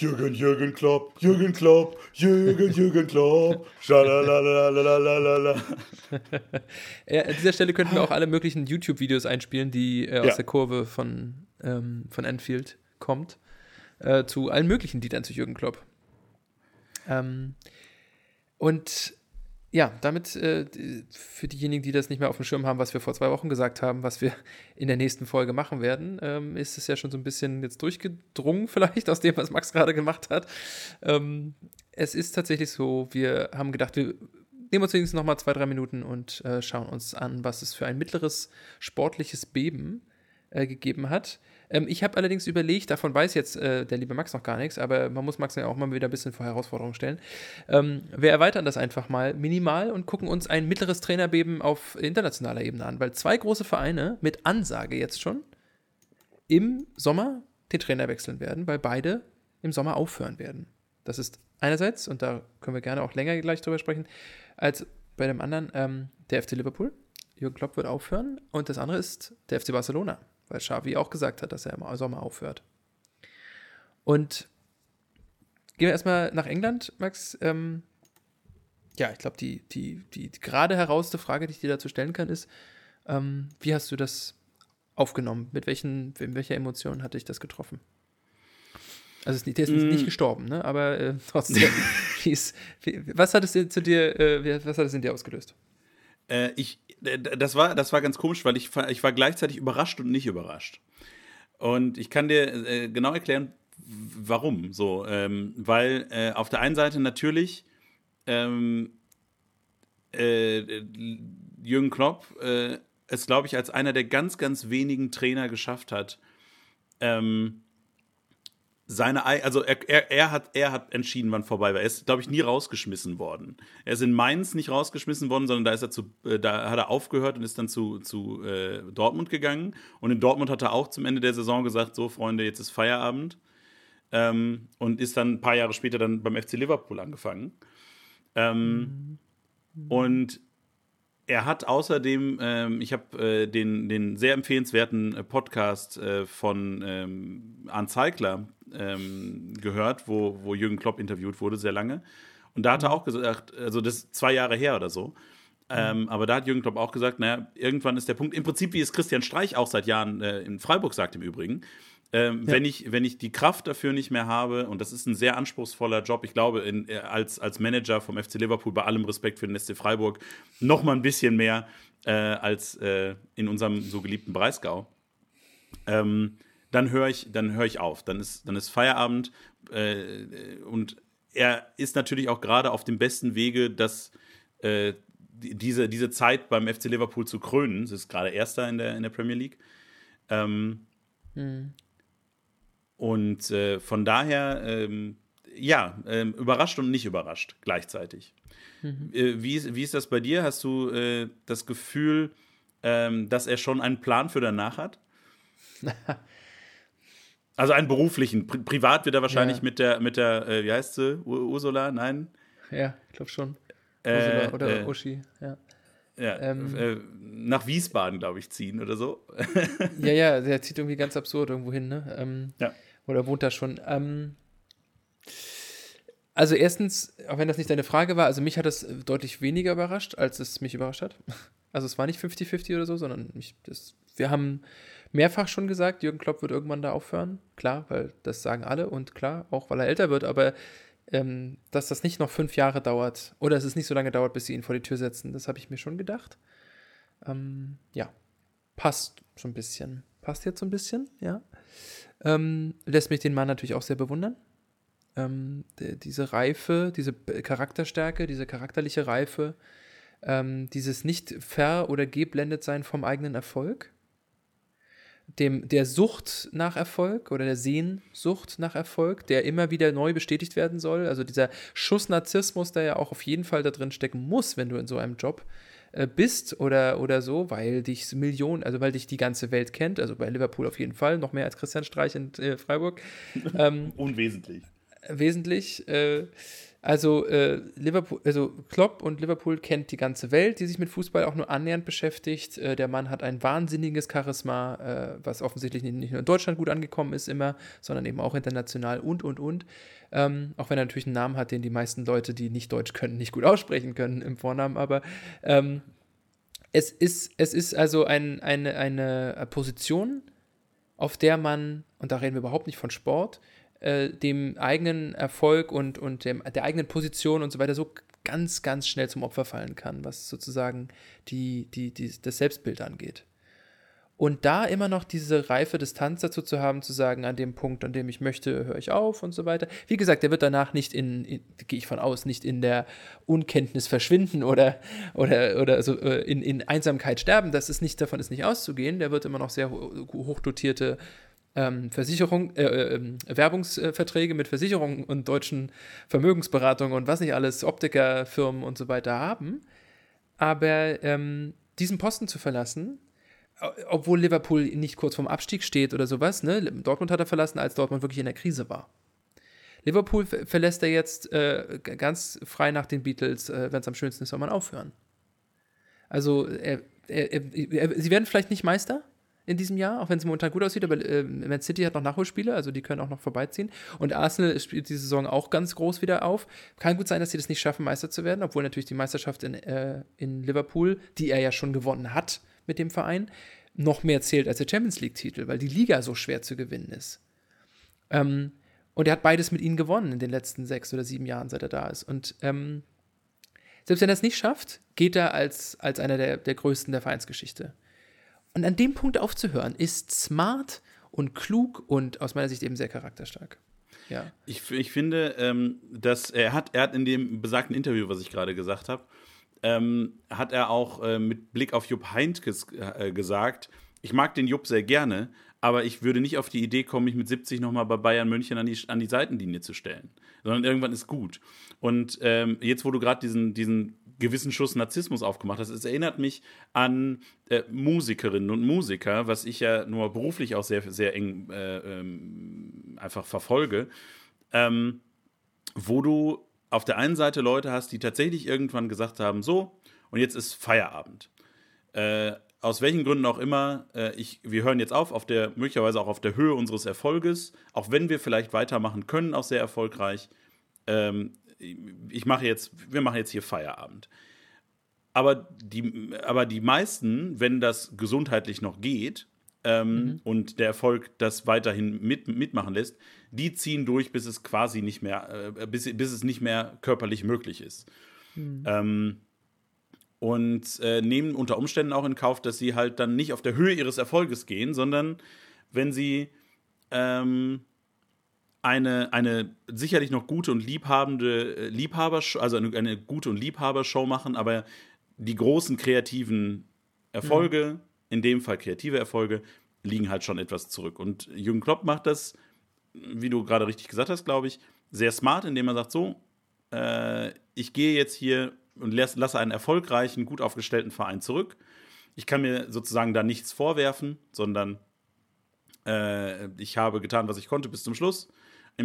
Jürgen, Jürgen Klopp, Jürgen Klopp, Jürgen, Jürgen Klopp, schalalalalala. Äh, an dieser Stelle könnten wir auch alle möglichen YouTube-Videos einspielen, die äh, aus Ja. der Kurve von, ähm, von Anfield kommt. Äh, zu allen möglichen Liedern zu Jürgen Klopp. Ähm, und ja, damit äh, für diejenigen, die das nicht mehr auf dem Schirm haben, was wir vor zwei Wochen gesagt haben, was wir in der nächsten Folge machen werden, ähm, ist es ja schon so ein bisschen jetzt durchgedrungen, vielleicht aus dem, was Max gerade gemacht hat. Ähm, es ist tatsächlich so, wir haben gedacht, wir nehmen uns wenigstens noch mal zwei, drei Minuten und äh, schauen uns an, was es für ein mittleres sportliches Beben äh, gegeben hat. Ähm, ich habe allerdings überlegt, davon weiß jetzt äh, der liebe Max noch gar nichts, aber man muss Max ja auch mal wieder ein bisschen vor Herausforderungen stellen. Ähm, wir erweitern das einfach mal minimal und gucken uns ein mittleres Trainerbeben auf internationaler Ebene an, weil zwei große Vereine mit Ansage jetzt schon im Sommer den Trainer wechseln werden, weil beide im Sommer aufhören werden. Das ist einerseits, und da können wir gerne auch länger gleich drüber sprechen, als bei dem anderen, ähm, der FC Liverpool. Jürgen Klopp wird aufhören. Und das andere ist der FC Barcelona, weil Xavi auch gesagt hat, dass er im Sommer aufhört. Und gehen wir erstmal nach England, Max. Ähm, ja, ich glaube, die, die, die, gerade herausste Frage, die ich dir dazu stellen kann, ist, ähm, wie hast du das aufgenommen? Mit welchen, mit welcher Emotion hatte ich das getroffen? Also der ist mm. nicht gestorben, ne? aber äh, trotzdem. was hat es zu dir, äh, was hat es in dir ausgelöst? Äh, ich, das, war, das war ganz komisch, weil ich, ich war gleichzeitig überrascht und nicht überrascht. Und ich kann dir äh, genau erklären, warum. So, ähm, weil äh, auf der einen Seite natürlich ähm, äh, Jürgen Klopp äh, es, glaube ich, als einer der ganz, ganz wenigen Trainer geschafft hat, ähm, seine, also er, er, er, hat, er hat entschieden, wann vorbei war. Er ist, glaube ich, nie rausgeschmissen worden. Er ist in Mainz nicht rausgeschmissen worden, sondern da ist er zu, äh, da hat er aufgehört und ist dann zu, zu äh, Dortmund gegangen. Und in Dortmund hat er auch zum Ende der Saison gesagt: So, Freunde, jetzt ist Feierabend. Ähm, und ist dann ein paar Jahre später dann beim FC Liverpool angefangen. Ähm, mhm. Und er hat außerdem, ähm, ich habe äh, den, den sehr empfehlenswerten äh, Podcast äh, von ähm, Arndt Zeigler ähm, gehört, wo, wo Jürgen Klopp interviewt wurde, sehr lange. Und da hat er mhm. auch gesagt, also das ist zwei Jahre her oder so. Ähm, mhm. aber da hat Jürgen Klopp auch gesagt, naja, irgendwann ist der Punkt, im Prinzip wie es Christian Streich auch seit Jahren äh, in Freiburg sagt im Übrigen, ähm, ja. wenn, ich, wenn ich die Kraft dafür nicht mehr habe, und das ist ein sehr anspruchsvoller Job, ich glaube, in, äh, als, als Manager vom FC Liverpool, bei allem Respekt für den SC Freiburg, noch mal ein bisschen mehr äh, als äh, in unserem so geliebten Breisgau. Ähm, dann höre ich, dann höre ich auf. Dann ist, dann ist Feierabend äh, und er ist natürlich auch gerade auf dem besten Wege, dass äh, diese, diese Zeit beim FC Liverpool zu krönen. Es ist gerade Erster in der, in der Premier League. Ähm, hm. Und äh, von daher, ähm, ja, ähm, überrascht und nicht überrascht gleichzeitig. Mhm. Äh, wie, wie ist das bei dir? Hast du äh, das Gefühl, ähm, dass er schon einen Plan für danach hat? also einen beruflichen. Pri privat wird er wahrscheinlich ja. mit der, mit der äh, wie heißt sie? Ursula? Nein? Ja, ich glaube schon. Äh, Ursula oder äh, Uschi, ja. Ja, ähm, nach Wiesbaden, glaube ich, ziehen oder so. ja, ja, der zieht irgendwie ganz absurd irgendwo hin, ne? Ähm, ja. Oder wohnt da schon? Ähm, also erstens, auch wenn das nicht deine Frage war, also mich hat es deutlich weniger überrascht, als es mich überrascht hat. Also es war nicht 50-50 oder so, sondern mich, das, wir haben mehrfach schon gesagt, Jürgen Klopp wird irgendwann da aufhören. Klar, weil das sagen alle und klar, auch weil er älter wird, aber ähm, dass das nicht noch fünf Jahre dauert oder dass es nicht so lange dauert, bis sie ihn vor die Tür setzen, das habe ich mir schon gedacht. Ähm, ja, passt so ein bisschen. Passt jetzt so ein bisschen, ja. Ähm, lässt mich den Mann natürlich auch sehr bewundern. Ähm, die, diese Reife, diese Charakterstärke, diese charakterliche Reife, ähm, dieses nicht ver- oder geblendet sein vom eigenen Erfolg, dem, der Sucht nach Erfolg oder der Sehnsucht nach Erfolg, der immer wieder neu bestätigt werden soll. Also dieser Schuss Narzissmus, der ja auch auf jeden Fall da drin stecken muss, wenn du in so einem Job äh, bist oder, oder so, weil dich Millionen, also weil dich die ganze Welt kennt, also bei Liverpool auf jeden Fall, noch mehr als Christian Streich in äh, Freiburg. Ähm, Unwesentlich. Wesentlich. Äh, also äh, Liverpool, also Klopp und Liverpool kennt die ganze Welt, die sich mit Fußball auch nur annähernd beschäftigt. Äh, der Mann hat ein wahnsinniges Charisma, äh, was offensichtlich nicht nur in Deutschland gut angekommen ist immer, sondern eben auch international und und und. Ähm, auch wenn er natürlich einen Namen hat, den die meisten Leute, die nicht Deutsch können, nicht gut aussprechen können im Vornamen. Aber ähm, es, ist, es ist also ein, eine, eine Position, auf der man, und da reden wir überhaupt nicht von Sport, äh, dem eigenen Erfolg und, und dem, der eigenen Position und so weiter so ganz, ganz schnell zum Opfer fallen kann, was sozusagen die, die, die, das Selbstbild angeht. Und da immer noch diese reife Distanz dazu zu haben, zu sagen, an dem Punkt, an dem ich möchte, höre ich auf und so weiter. Wie gesagt, der wird danach nicht in, in gehe ich von aus, nicht in der Unkenntnis verschwinden oder, oder, oder so äh, in, in Einsamkeit sterben. Das ist nicht, davon ist nicht auszugehen. Der wird immer noch sehr hochdotierte ähm, Versicherung, äh, äh, Werbungsverträge mit Versicherungen und deutschen Vermögensberatungen und was nicht alles, Optikerfirmen und so weiter haben. Aber ähm, diesen Posten zu verlassen, obwohl Liverpool nicht kurz vorm Abstieg steht oder sowas, ne? Dortmund hat er verlassen, als Dortmund wirklich in der Krise war. Liverpool verlässt er jetzt äh, ganz frei nach den Beatles, äh, wenn es am schönsten ist, soll man aufhören. Also, er, er, er, sie werden vielleicht nicht Meister in diesem Jahr, auch wenn es momentan gut aussieht, aber äh, Man City hat noch Nachholspiele, also die können auch noch vorbeiziehen. Und Arsenal spielt diese Saison auch ganz groß wieder auf. Kann gut sein, dass sie das nicht schaffen, Meister zu werden, obwohl natürlich die Meisterschaft in, äh, in Liverpool, die er ja schon gewonnen hat, mit dem Verein noch mehr zählt als der Champions League-Titel, weil die Liga so schwer zu gewinnen ist. Ähm, und er hat beides mit ihnen gewonnen in den letzten sechs oder sieben Jahren, seit er da ist. Und ähm, selbst wenn er es nicht schafft, geht er als, als einer der, der größten der Vereinsgeschichte. Und an dem Punkt aufzuhören, ist smart und klug und aus meiner Sicht eben sehr charakterstark. Ja. Ich, ich finde, ähm, dass er hat, er hat in dem besagten Interview, was ich gerade gesagt habe, ähm, hat er auch äh, mit Blick auf Jupp Heynckes äh, gesagt, ich mag den Jupp sehr gerne, aber ich würde nicht auf die Idee kommen, mich mit 70 nochmal bei Bayern München an die, an die Seitenlinie zu stellen, sondern irgendwann ist gut. Und ähm, jetzt, wo du gerade diesen, diesen gewissen Schuss Narzissmus aufgemacht hast, es erinnert mich an äh, Musikerinnen und Musiker, was ich ja nur beruflich auch sehr, sehr eng äh, ähm, einfach verfolge, ähm, wo du auf der einen Seite Leute hast, die tatsächlich irgendwann gesagt haben, so, und jetzt ist Feierabend. Äh, aus welchen Gründen auch immer, äh, ich, wir hören jetzt auf, auf der, möglicherweise auch auf der Höhe unseres Erfolges, auch wenn wir vielleicht weitermachen können, auch sehr erfolgreich. Ähm, ich mache jetzt, wir machen jetzt hier Feierabend. Aber die, aber die meisten, wenn das gesundheitlich noch geht, ähm, mhm. und der Erfolg das weiterhin mit, mitmachen lässt, die ziehen durch, bis es quasi nicht mehr, äh, bis, bis es nicht mehr körperlich möglich ist. Mhm. Ähm, und äh, nehmen unter Umständen auch in Kauf, dass sie halt dann nicht auf der Höhe ihres Erfolges gehen, sondern wenn sie ähm, eine, eine sicherlich noch gute und liebhabende äh, Liebhaber, also eine, eine gute und Liebhabershow machen, aber die großen kreativen Erfolge, mhm. in dem Fall kreative Erfolge, liegen halt schon etwas zurück. Und Jürgen Klopp macht das wie du gerade richtig gesagt hast, glaube ich, sehr smart, indem er sagt: So, äh, ich gehe jetzt hier und lasse einen erfolgreichen, gut aufgestellten Verein zurück. Ich kann mir sozusagen da nichts vorwerfen, sondern äh, ich habe getan, was ich konnte bis zum Schluss.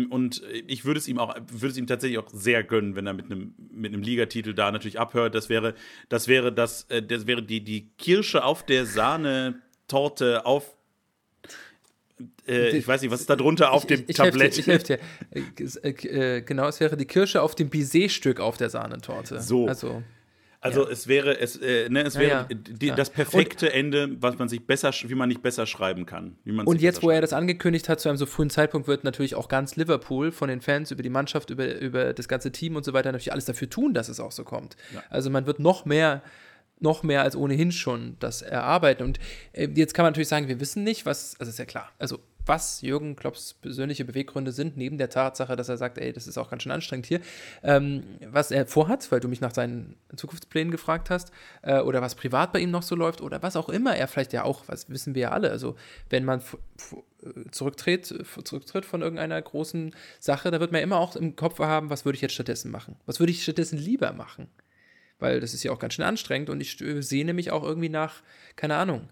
Und ich würde es ihm auch, würde es ihm tatsächlich auch sehr gönnen, wenn er mit einem, mit einem Ligatitel da natürlich abhört. Das wäre, das wäre das, äh, das wäre die, die Kirsche auf der Sahne-Torte auf äh, ich weiß nicht, was ist da drunter auf ich, dem ich, Tablett? ich helfe dir. Äh, äh, genau, es wäre die Kirsche auf dem Baiser-Stück auf der Sahnetorte. So. Also, also ja. es wäre, es, äh, ne, es wäre ja, ja. Die, das perfekte und, Ende, was man sich besser, wie man nicht besser schreiben kann. und jetzt, wo er das angekündigt hat, zu einem so frühen Zeitpunkt, wird natürlich auch ganz Liverpool von den Fans über die Mannschaft, über, über das ganze Team und so weiter natürlich alles dafür tun, dass es auch so kommt. Also man wird noch mehr noch mehr als ohnehin schon das erarbeiten. Und äh, jetzt kann man natürlich sagen, wir wissen nicht, was, also ist ja klar, also was Jürgen Klopps persönliche Beweggründe sind, neben der Tatsache, dass er sagt, ey, das ist auch ganz schön anstrengend hier, ähm, was er vorhat, weil du mich nach seinen Zukunftsplänen gefragt hast, äh, oder was privat bei ihm noch so läuft, oder was auch immer er vielleicht ja auch, was wissen wir ja alle, also wenn man zurücktritt, zurücktritt von irgendeiner großen Sache, da wird man immer auch im Kopf haben, was würde ich jetzt stattdessen machen? Was würde ich stattdessen lieber machen? weil das ist ja auch ganz schön anstrengend und ich sehne mich auch irgendwie nach, keine Ahnung,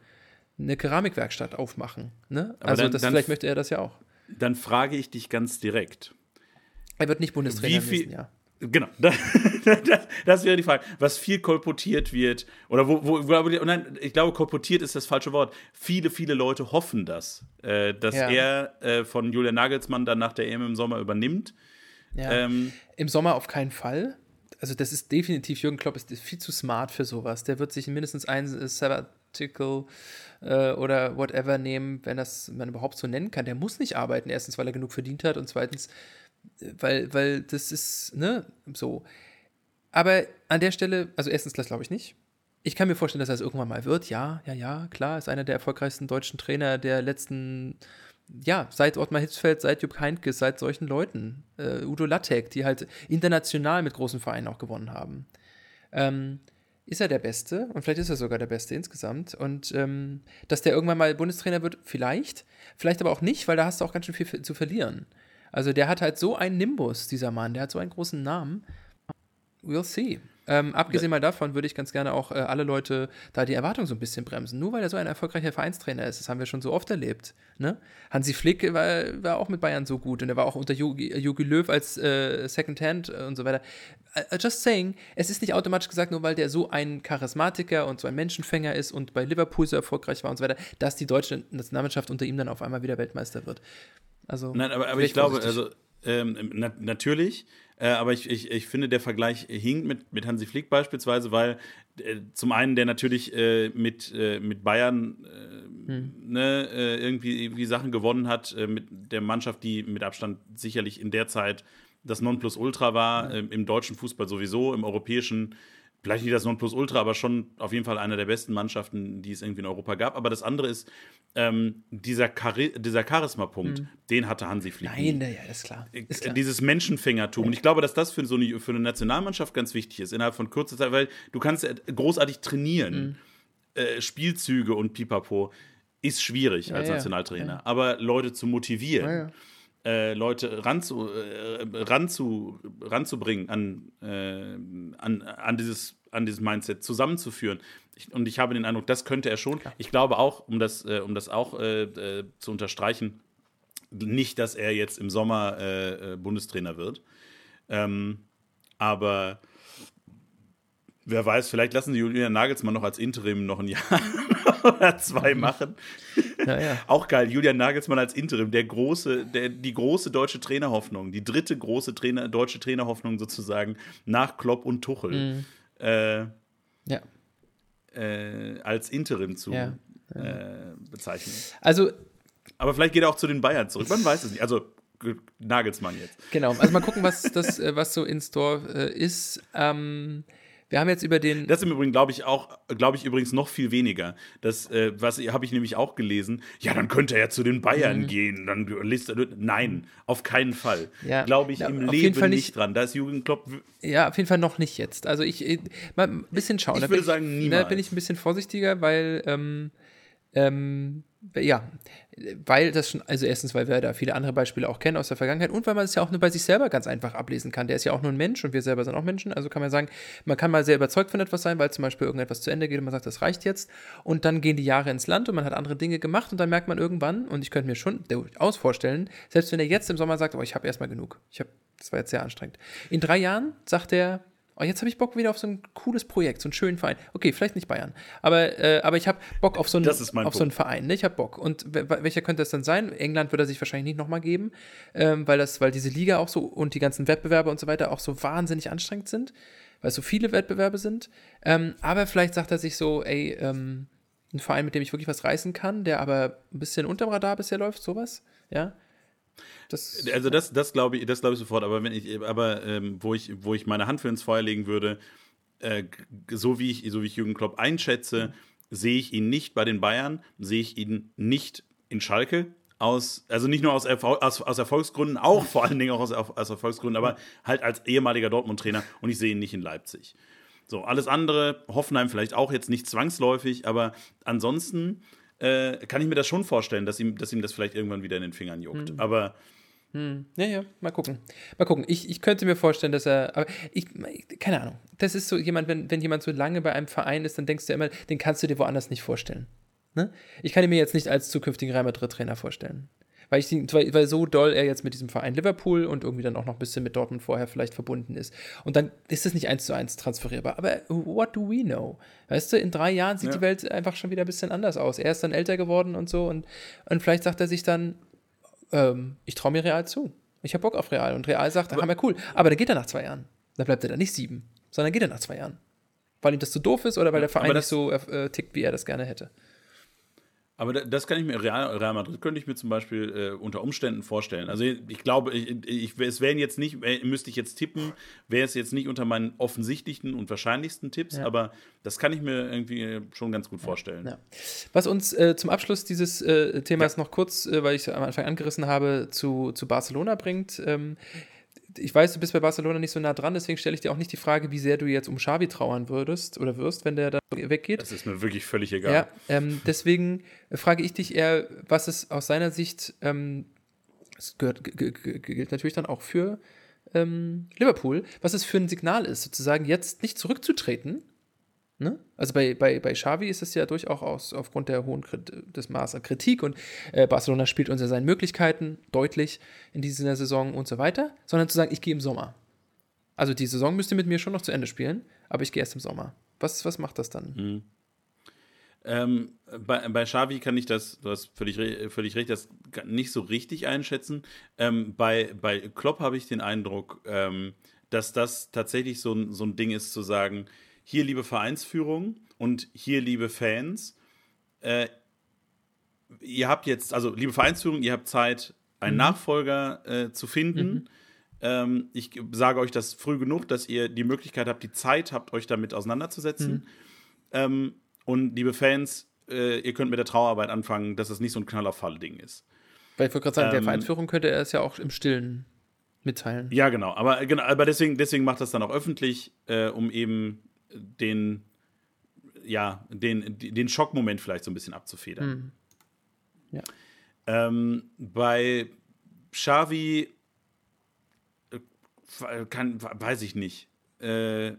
eine Keramikwerkstatt aufmachen. Ne? also dann, das, dann, vielleicht möchte er das ja auch. Dann frage ich dich ganz direkt. Er wird nicht Bundestrainer Wie viel, Jahr. Genau, das, das, wäre die Frage. Was viel kolportiert wird, oder wo, wo, wo nein, ich glaube, kolportiert ist das falsche Wort. Viele, viele Leute hoffen das, äh, dass ja. er äh, von Julian Nagelsmann dann nach der EM im Sommer übernimmt. Ja. Ähm, Im Sommer auf keinen Fall also das ist definitiv, Jürgen Klopp ist viel zu smart für sowas. Der wird sich mindestens ein Sabbatical äh, oder whatever nehmen, wenn das man überhaupt so nennen kann. Der muss nicht arbeiten, erstens, weil er genug verdient hat und zweitens, weil, weil das ist, ne, so. Aber an der Stelle, also erstens, das glaube ich nicht. ich kann mir vorstellen, dass er es irgendwann mal wird. Ja, ja, ja, klar, ist einer der erfolgreichsten deutschen Trainer der letzten, ja, seit Ottmar Hitzfeld, seit Jupp Heynckes, seit solchen Leuten. Äh, Udo Lattek, die halt international mit großen Vereinen auch gewonnen haben. Ähm, ist er der Beste und vielleicht ist er sogar der Beste insgesamt. Und ähm, dass der irgendwann mal Bundestrainer wird, vielleicht. Vielleicht aber auch nicht, weil da hast du auch ganz schön viel zu verlieren. Also der hat halt so einen Nimbus, dieser Mann, der hat so einen großen Namen. We'll see. Ähm, abgesehen mal davon würde ich ganz gerne auch äh, alle Leute da die Erwartung so ein bisschen bremsen. Nur weil er so ein erfolgreicher Vereinstrainer ist, das haben wir schon so oft erlebt. Ne? Hansi Flick war, war auch mit Bayern so gut und er war auch unter Jogi, Jogi Löw als äh, Second Hand und so weiter. Uh, just saying, es ist nicht automatisch gesagt, nur weil der so ein Charismatiker und so ein Menschenfänger ist und bei Liverpool so erfolgreich war und so weiter, dass die deutsche Nationalmannschaft unter ihm dann auf einmal wieder Weltmeister wird. Also, Nein, aber, aber ich glaube, also ähm, na natürlich, äh, aber ich, ich, ich finde, der Vergleich hinkt mit, mit Hansi Flick beispielsweise, weil äh, zum einen der natürlich äh, mit, äh, mit Bayern äh, hm. ne, äh, irgendwie, irgendwie Sachen gewonnen hat, mit der Mannschaft, die mit Abstand sicherlich in der Zeit das Nonplusultra war, ja. im deutschen Fußball sowieso, im europäischen vielleicht nicht das Nonplusultra, aber schon auf jeden Fall eine der besten Mannschaften, die es irgendwie in Europa gab. Aber das andere ist, ähm, dieser, Chari dieser Charisma-Punkt, mhm. den hatte Hansi Flick. Nein, ja, ist klar. Äh, ist klar. Dieses Menschenfängertum. Und ich glaube, dass das für so eine, für eine Nationalmannschaft ganz wichtig ist, innerhalb von kurzer Zeit, weil du kannst großartig trainieren. Mhm. Äh, Spielzüge und Pipapo ist schwierig ja, als Nationaltrainer. Ja. Aber Leute zu motivieren äh, Leute ranzu, äh, ranzu, ranzubringen an, äh, an, an, dieses, an dieses Mindset, zusammenzuführen. Ich, und ich habe den Eindruck, das könnte er schon. Ich glaube auch, um das, äh, um das auch äh, äh, zu unterstreichen, nicht, dass er jetzt im Sommer Bundestrainer wird. Ähm, aber wer weiß, vielleicht lassen sie Julian Nagelsmann noch als Interim noch ein Jahr oder zwei machen. Ja, ja. Auch geil, Julian Nagelsmann als Interim, der große, der, die große deutsche Trainerhoffnung, die dritte große Trainer, deutsche Trainerhoffnung sozusagen nach Klopp und Tuchel. Mhm. Äh, ja. Äh, als Interim zu ja, äh, bezeichnen. Also. Aber vielleicht geht er auch zu den Bayern zurück. Man weiß es nicht. Also Nagelsmann jetzt. Genau, also mal gucken, was das, äh, was so in Store äh, ist. Ähm, wir haben jetzt über den. Das im Übrigen glaube ich auch, glaube ich übrigens noch viel weniger. Das, äh, was habe ich nämlich auch gelesen. Ja, dann könnte er ja zu den Bayern mhm. gehen. Dann liest er, nein, auf keinen Fall. Ja, glaube ich ja, im Leben nicht, nicht dran. Da ist Jürgen Klopp. Ja, auf jeden Fall noch nicht jetzt. Also ich, mal ein bisschen schauen. Ich da würde sagen, niemals. Da bin ich ein bisschen vorsichtiger, weil ähm, ähm, ja, weil das schon, also erstens, weil wir da viele andere Beispiele auch kennen aus der Vergangenheit und weil man es ja auch nur bei sich selber ganz einfach ablesen kann. Der ist ja auch nur ein Mensch und wir selber sind auch Menschen. Also kann man sagen, man kann mal sehr überzeugt von etwas sein, weil zum Beispiel irgendetwas zu Ende geht und man sagt, das reicht jetzt. Und dann gehen die Jahre ins Land und man hat andere Dinge gemacht und dann merkt man irgendwann, und ich könnte mir schon durchaus vorstellen, selbst wenn er jetzt im Sommer sagt, oh, ich habe erstmal genug. Ich habe, das war jetzt sehr anstrengend. In drei Jahren sagt er, Oh, jetzt habe ich Bock wieder auf so ein cooles Projekt, so einen schönen Verein. Okay, vielleicht nicht Bayern, aber, äh, aber ich habe Bock auf so einen, auf so einen Verein. Ne? Ich habe Bock. Und welcher könnte das dann sein? England wird er sich wahrscheinlich nicht nochmal geben, ähm, weil, das, weil diese Liga auch so und die ganzen Wettbewerbe und so weiter auch so wahnsinnig anstrengend sind, weil es so viele Wettbewerbe sind. Ähm, aber vielleicht sagt er sich so, ey, ähm, ein Verein, mit dem ich wirklich was reißen kann, der aber ein bisschen unterm Radar bisher läuft, sowas. Ja, das also das, das glaube ich, das glaube ich sofort. Aber wenn ich, aber ähm, wo ich, wo ich meine Hand für ins Feuer legen würde, äh, so wie ich, so wie ich Jürgen Klopp einschätze, sehe ich ihn nicht bei den Bayern, sehe ich ihn nicht in Schalke. Aus, also nicht nur aus, Erfol aus, aus Erfolgsgründen, auch vor allen Dingen auch aus, aus Erfolgsgründen, aber halt als ehemaliger Dortmund-Trainer und ich sehe ihn nicht in Leipzig. So, alles andere, Hoffenheim vielleicht auch jetzt nicht zwangsläufig, aber ansonsten äh, kann ich mir das schon vorstellen, dass ihm, dass ihm das vielleicht irgendwann wieder in den Fingern juckt. Hm. Aber hm. Ja, ja, mal gucken. Mal gucken. Ich, ich könnte mir vorstellen, dass er, aber ich, keine Ahnung. Das ist so jemand, wenn, wenn jemand so lange bei einem Verein ist, dann denkst du immer, den kannst du dir woanders nicht vorstellen. Ne? Ich kann ihn mir jetzt nicht als zukünftigen Real Madrid-Trainer vorstellen. Weil, ich, weil, weil so doll er jetzt mit diesem Verein Liverpool und irgendwie dann auch noch ein bisschen mit Dortmund vorher vielleicht verbunden ist. Und dann ist es nicht eins zu eins transferierbar. Aber what do we know? Weißt du, in drei Jahren sieht ja. die Welt einfach schon wieder ein bisschen anders aus. Er ist dann älter geworden und so und, und vielleicht sagt er sich dann, ähm, ich traue mir Real zu. Ich habe Bock auf Real. Und Real sagt, aber, ja, cool. Aber dann geht er nach zwei Jahren. Dann bleibt er dann nicht sieben, sondern geht er nach zwei Jahren. Weil ihm das zu doof ist oder weil der Verein nicht so äh, tickt, wie er das gerne hätte. Aber das kann ich mir, Real, Real Madrid könnte ich mir zum Beispiel äh, unter Umständen vorstellen. Also ich glaube, ich, ich, es wären jetzt nicht, müsste ich jetzt tippen, wäre es jetzt nicht unter meinen offensichtlichsten und wahrscheinlichsten Tipps, ja. aber das kann ich mir irgendwie schon ganz gut vorstellen. Ja. Was uns äh, zum Abschluss dieses äh, Themas noch kurz, äh, weil ich es am Anfang angerissen habe, zu, zu Barcelona bringt. Ähm, ich weiß, du bist bei Barcelona nicht so nah dran, deswegen stelle ich dir auch nicht die Frage, wie sehr du jetzt um Xavi trauern würdest oder wirst, wenn der da weggeht. Das ist mir wirklich völlig egal. Ja, ähm, deswegen frage ich dich eher, was es aus seiner Sicht, ähm, das gehört, gilt natürlich dann auch für ähm, Liverpool, was es für ein Signal ist, sozusagen jetzt nicht zurückzutreten, Ne? Also bei, bei, bei Xavi ist es ja durchaus aufgrund der hohen des Maß Kritik und äh, Barcelona spielt unter seinen Möglichkeiten deutlich in dieser Saison und so weiter, sondern zu sagen, ich gehe im Sommer. Also die Saison müsste mit mir schon noch zu Ende spielen, aber ich gehe erst im Sommer. Was, was macht das dann? Mhm. Ähm, bei, bei Xavi kann ich das, du hast völlig, völlig recht, das nicht so richtig einschätzen. Ähm, bei, bei Klopp habe ich den Eindruck, ähm, dass das tatsächlich so, so ein Ding ist, zu sagen, hier liebe Vereinsführung und hier liebe Fans, äh, ihr habt jetzt, also liebe Vereinsführung, ihr habt Zeit, einen mhm. Nachfolger äh, zu finden. Mhm. Ähm, ich sage euch das früh genug, dass ihr die Möglichkeit habt, die Zeit habt, euch damit auseinanderzusetzen. Mhm. Ähm, und liebe Fans, äh, ihr könnt mit der Trauerarbeit anfangen, dass es nicht so ein Knallerfall-Ding ist. Weil ich wollte gerade sagen, ähm, der Vereinsführung könnte er es ja auch im Stillen mitteilen. Ja, genau. Aber, genau, aber deswegen, deswegen macht das dann auch öffentlich, äh, um eben den, ja, den, den Schockmoment vielleicht so ein bisschen abzufedern. Mhm. Ja. Ähm, bei Xavi äh, kann, weiß ich nicht. Äh,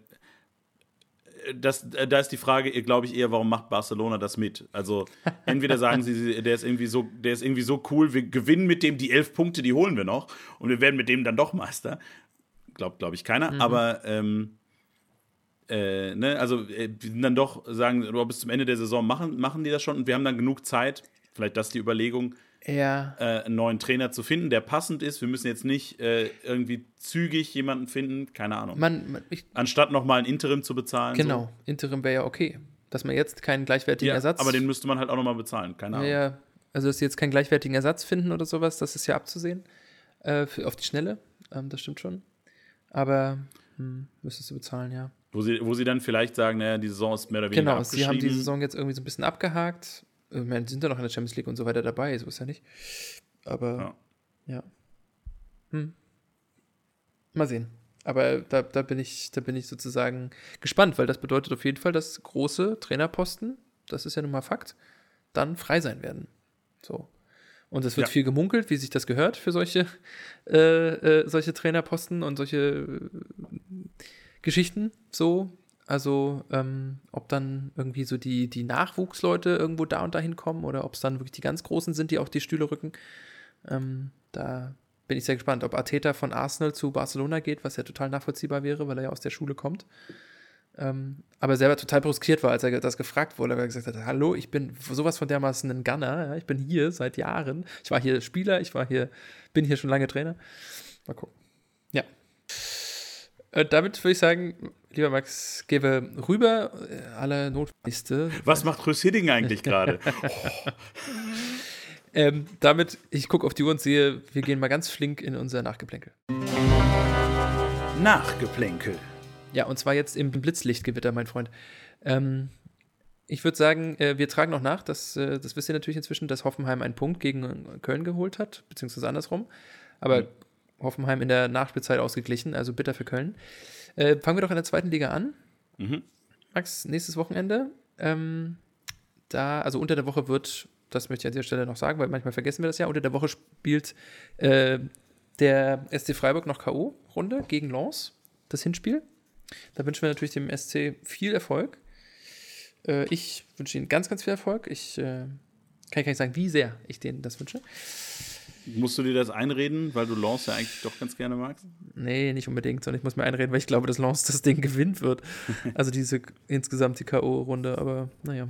das, da ist die Frage, glaube ich, eher, warum macht Barcelona das mit? Also, entweder sagen sie, der ist irgendwie so, der ist irgendwie so cool, wir gewinnen mit dem die elf Punkte, die holen wir noch und wir werden mit dem dann doch Meister. Glaubt, glaube ich, keiner. Mhm. Aber ähm, äh, ne, also äh, dann doch sagen, oh, bis zum Ende der Saison machen, machen die das schon und wir haben dann genug Zeit, vielleicht das die Überlegung, ja. äh, einen neuen Trainer zu finden, der passend ist. Wir müssen jetzt nicht äh, irgendwie zügig jemanden finden, keine Ahnung. Man, man, ich, Anstatt nochmal ein Interim zu bezahlen. Genau, so. Interim wäre ja okay. Dass man jetzt keinen gleichwertigen ja, Ersatz. Aber den müsste man halt auch nochmal bezahlen, keine Ahnung. Ja, also dass sie jetzt keinen gleichwertigen Ersatz finden oder sowas, das ist ja abzusehen. Äh, für, auf die Schnelle, ähm, das stimmt schon. Aber hm, müsstest du bezahlen, ja. Wo sie, wo sie dann vielleicht sagen, naja, die Saison ist mehr oder weniger Genau, sie haben die Saison jetzt irgendwie so ein bisschen abgehakt. Ich meine, sind ja noch in der Champions League und so weiter dabei, so ist ja nicht. Aber ja. ja. Hm. Mal sehen. Aber da, da, bin ich, da bin ich sozusagen gespannt, weil das bedeutet auf jeden Fall, dass große Trainerposten, das ist ja nun mal Fakt, dann frei sein werden. So. Und es wird ja. viel gemunkelt, wie sich das gehört für solche, äh, äh, solche Trainerposten und solche Geschichten so. Also, ähm, ob dann irgendwie so die, die Nachwuchsleute irgendwo da und dahin kommen oder ob es dann wirklich die ganz Großen sind, die auf die Stühle rücken. Ähm, da bin ich sehr gespannt, ob Arteta von Arsenal zu Barcelona geht, was ja total nachvollziehbar wäre, weil er ja aus der Schule kommt. Ähm, aber selber total bruskiert war, als er das gefragt wurde, weil er gesagt hat: Hallo, ich bin sowas von dermaßen ein Gunner, ja, ich bin hier seit Jahren. Ich war hier Spieler, ich war hier, bin hier schon lange Trainer. Mal gucken. Äh, damit würde ich sagen, lieber Max, gebe rüber äh, alle Notwendigste. Was macht Chris Hidding eigentlich gerade? oh. ähm, damit, ich gucke auf die Uhr und sehe, wir gehen mal ganz flink in unser Nachgeplänkel. Nachgeplänkel. Ja, und zwar jetzt im Blitzlichtgewitter, mein Freund. Ähm, ich würde sagen, äh, wir tragen noch nach, dass, das wisst ihr natürlich inzwischen, dass Hoffenheim einen Punkt gegen Köln geholt hat, beziehungsweise andersrum. Aber mhm. Hoffenheim in der Nachspielzeit ausgeglichen, also bitter für Köln. Äh, fangen wir doch in der zweiten Liga an. Mhm. Max, nächstes Wochenende. Ähm, da, also unter der Woche wird, das möchte ich an dieser Stelle noch sagen, weil manchmal vergessen wir das ja, unter der Woche spielt äh, der SC Freiburg noch K.O.-Runde gegen Lens, das Hinspiel. Da wünschen wir natürlich dem SC viel Erfolg. Äh, ich wünsche ihnen ganz, ganz viel Erfolg. Ich äh, kann ich gar nicht sagen, wie sehr ich denen das wünsche. Musst du dir das einreden, weil du Lance ja eigentlich doch ganz gerne magst? Nee, nicht unbedingt, sondern ich muss mir einreden, weil ich glaube, dass Lance das Ding gewinnt wird. Also diese insgesamt die K.O.-Runde, aber naja.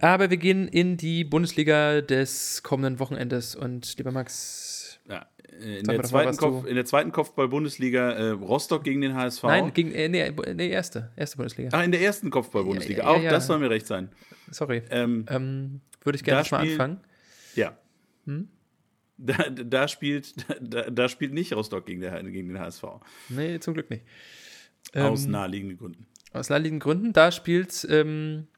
Aber wir gehen in die Bundesliga des kommenden Wochenendes und lieber Max. Ja, äh, in, der zweiten, Kopf, in der zweiten Kopfball-Bundesliga äh, Rostock gegen den HSV. Nein, gegen, äh, nee, nee, erste, erste Bundesliga. Ah, in der ersten Kopfball-Bundesliga. Ja, ja, Auch das soll mir recht sein. Sorry. Ähm, ähm, Würde ich gerne mal anfangen. Ja. Hm? Da, da, spielt, da, da, spielt nicht Rostock gegen, der, gegen den HSV. Nee, zum Glück nicht. Aus ähm, naheliegenden Gründen. Aus naheliegenden Gründen. Da spielt ähm,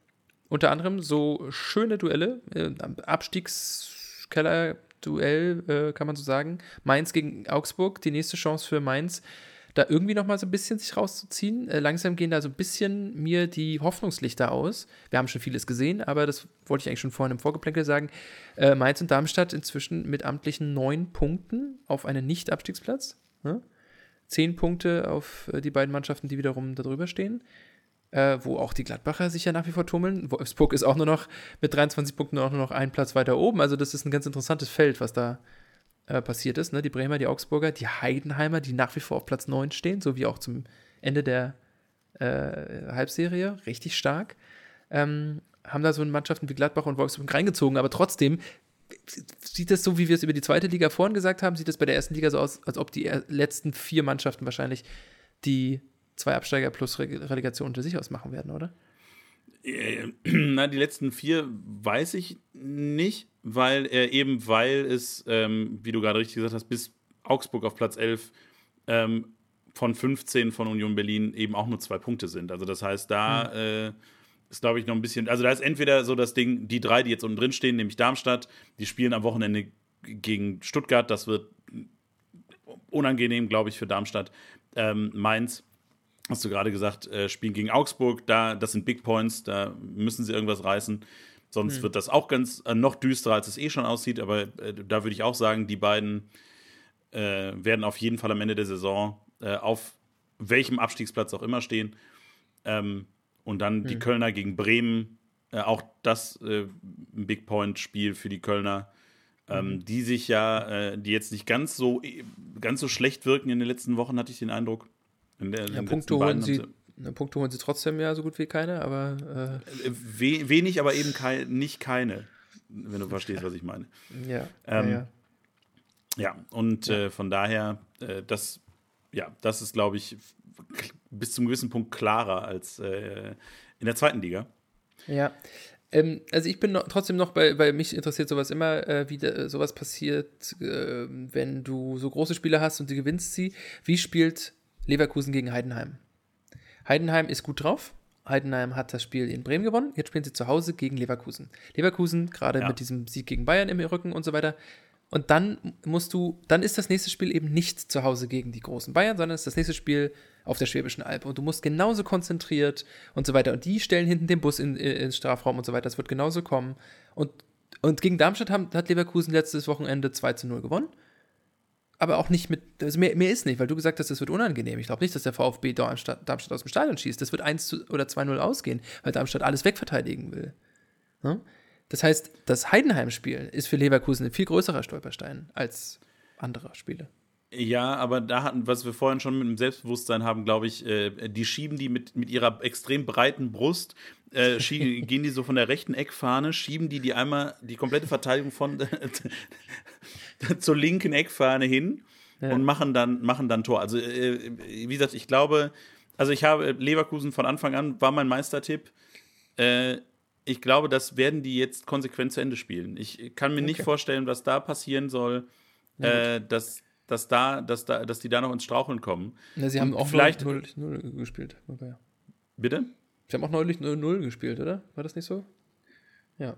unter anderem so schöne Duelle, äh, Abstiegskeller-Duell, äh, kann man so sagen. Mainz gegen Augsburg, die nächste Chance für Mainz da irgendwie noch mal so ein bisschen sich rauszuziehen. Äh, langsam gehen da so ein bisschen mir die Hoffnungslichter aus. Wir haben schon vieles gesehen, aber das wollte ich eigentlich schon vorhin im Vorgeplänkel sagen. Äh, Mainz und Darmstadt inzwischen mit amtlichen neun Punkten auf einen Nicht-Abstiegsplatz. Ne? Zehn Punkte auf äh, die beiden Mannschaften, die wiederum darüber stehen. Äh, wo auch die Gladbacher sich ja nach wie vor tummeln. Wolfsburg ist auch nur noch mit 23 Punkten auch nur noch einen Platz weiter oben. Also das ist ein ganz interessantes Feld, was da äh, passiert ist. Ne? Die Bremer, die Augsburger, die Heidenheimer, die nach wie vor auf Platz 9 stehen, so wie auch zum Ende der äh, Halbserie. Richtig stark. Ähm, haben da so Mannschaften wie Gladbach und Wolfsburg reingezogen, aber trotzdem sieht das so, wie wir es über die zweite Liga vorhin gesagt haben, sieht es bei der ersten Liga so aus, als ob die letzten vier Mannschaften wahrscheinlich die zwei Absteiger plus Relegation unter sich ausmachen werden, oder? Äh, na, die letzten vier weiß ich nicht, weil äh, eben weil es, ähm, wie du gerade richtig gesagt hast, bis Augsburg auf Platz 11 ähm, von 15 von Union Berlin eben auch nur zwei Punkte sind. Also das heißt, da mhm. äh, ist, glaube ich, noch ein bisschen, also da ist entweder so das Ding, die drei, die jetzt unten drin stehen, nämlich Darmstadt, die spielen am Wochenende gegen Stuttgart, das wird unangenehm, glaube ich, für Darmstadt. Ähm, Mainz hast du gerade gesagt, äh, spielen gegen Augsburg, da, das sind Big Points, da müssen sie irgendwas reißen. Sonst hm. wird das auch ganz äh, noch düsterer, als es eh schon aussieht. Aber äh, da würde ich auch sagen, die beiden äh, werden auf jeden Fall am Ende der Saison äh, auf welchem Abstiegsplatz auch immer stehen. Ähm, und dann hm. die Kölner gegen Bremen, äh, auch das ein Big Point-Spiel für die Kölner. Ähm, mhm. die sich ja, die jetzt nicht ganz so ganz so schlecht wirken in den letzten Wochen, hatte ich den Eindruck. Der, ja, Punkte holen, sie, sie, Punkte holen sie trotzdem ja so gut wie keine, aber. Äh We wenig, aber eben kei nicht keine, wenn du verstehst, was ich meine. Ja. Ähm, ja, ja. und ja. Äh, von daher, äh, das, ja, das ist, glaube ich, bis zum gewissen Punkt klarer als äh, in der zweiten Liga. Ja. Ähm, also ich bin noch, trotzdem noch bei, bei mich interessiert sowas immer, äh, wie da, sowas passiert, äh, wenn du so große Spiele hast und du gewinnst sie. Wie spielt Leverkusen gegen Heidenheim. Heidenheim ist gut drauf. Heidenheim hat das Spiel in Bremen gewonnen. Jetzt spielen sie zu Hause gegen Leverkusen. Leverkusen, gerade ja. mit diesem Sieg gegen Bayern im Rücken und so weiter. Und dann musst du, dann ist das nächste Spiel eben nicht zu Hause gegen die großen Bayern, sondern ist das nächste Spiel auf der Schwäbischen Alb. Und du musst genauso konzentriert und so weiter. Und die stellen hinten den Bus in, in, ins Strafraum und so weiter. Das wird genauso kommen. Und, und gegen Darmstadt haben, hat Leverkusen letztes Wochenende 2 zu 0 gewonnen aber auch nicht mit, also mehr, mehr ist nicht, weil du gesagt hast, das wird unangenehm. Ich glaube nicht, dass der VfB Darmstadt, Darmstadt aus dem Stadion schießt. Das wird 1 oder 2-0 ausgehen, weil Darmstadt alles wegverteidigen will. Ja? Das heißt, das Heidenheim-Spiel ist für Leverkusen ein viel größerer Stolperstein als andere Spiele. Ja, aber da hatten, was wir vorhin schon mit dem Selbstbewusstsein haben, glaube ich, äh, die schieben die mit, mit ihrer extrem breiten Brust, äh, schieben, gehen die so von der rechten Eckfahne, schieben die die einmal die komplette Verteidigung von zur linken Eckfahne hin ja. und machen dann, machen dann Tor. Also, äh, wie gesagt, ich glaube, also ich habe Leverkusen von Anfang an, war mein Meistertipp. Äh, ich glaube, das werden die jetzt konsequent zu Ende spielen. Ich kann mir okay. nicht vorstellen, was da passieren soll, ja, äh, dass, dass, da, dass, da, dass die da noch ins Straucheln kommen. Ja, sie haben auch vielleicht 0, 0 gespielt. Okay. Bitte? Sie haben auch neulich 0-0 gespielt, oder? War das nicht so? Ja.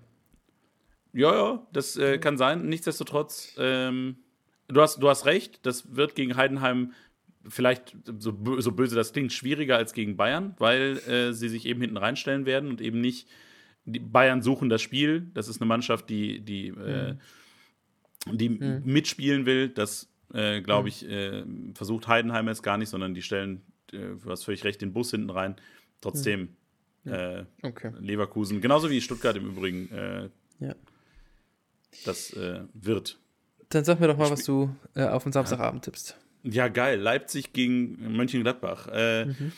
Ja, ja, das äh, kann sein. Nichtsdestotrotz, ähm, du, hast, du hast recht, das wird gegen Heidenheim vielleicht, so, so böse das klingt, schwieriger als gegen Bayern, weil äh, sie sich eben hinten reinstellen werden und eben nicht. Die Bayern suchen das Spiel. Das ist eine Mannschaft, die, die, mhm. äh, die mhm. mitspielen will. Das, äh, glaube mhm. ich, äh, versucht Heidenheim jetzt gar nicht, sondern die stellen, äh, du hast völlig recht, den Bus hinten rein. Trotzdem, mhm. äh, okay. Leverkusen, genauso wie Stuttgart im Übrigen, äh, ja das äh, wird. Dann sag mir doch mal, was du äh, auf den Samstagabend tippst. Ja, geil. Leipzig gegen Mönchengladbach. Äh, mhm.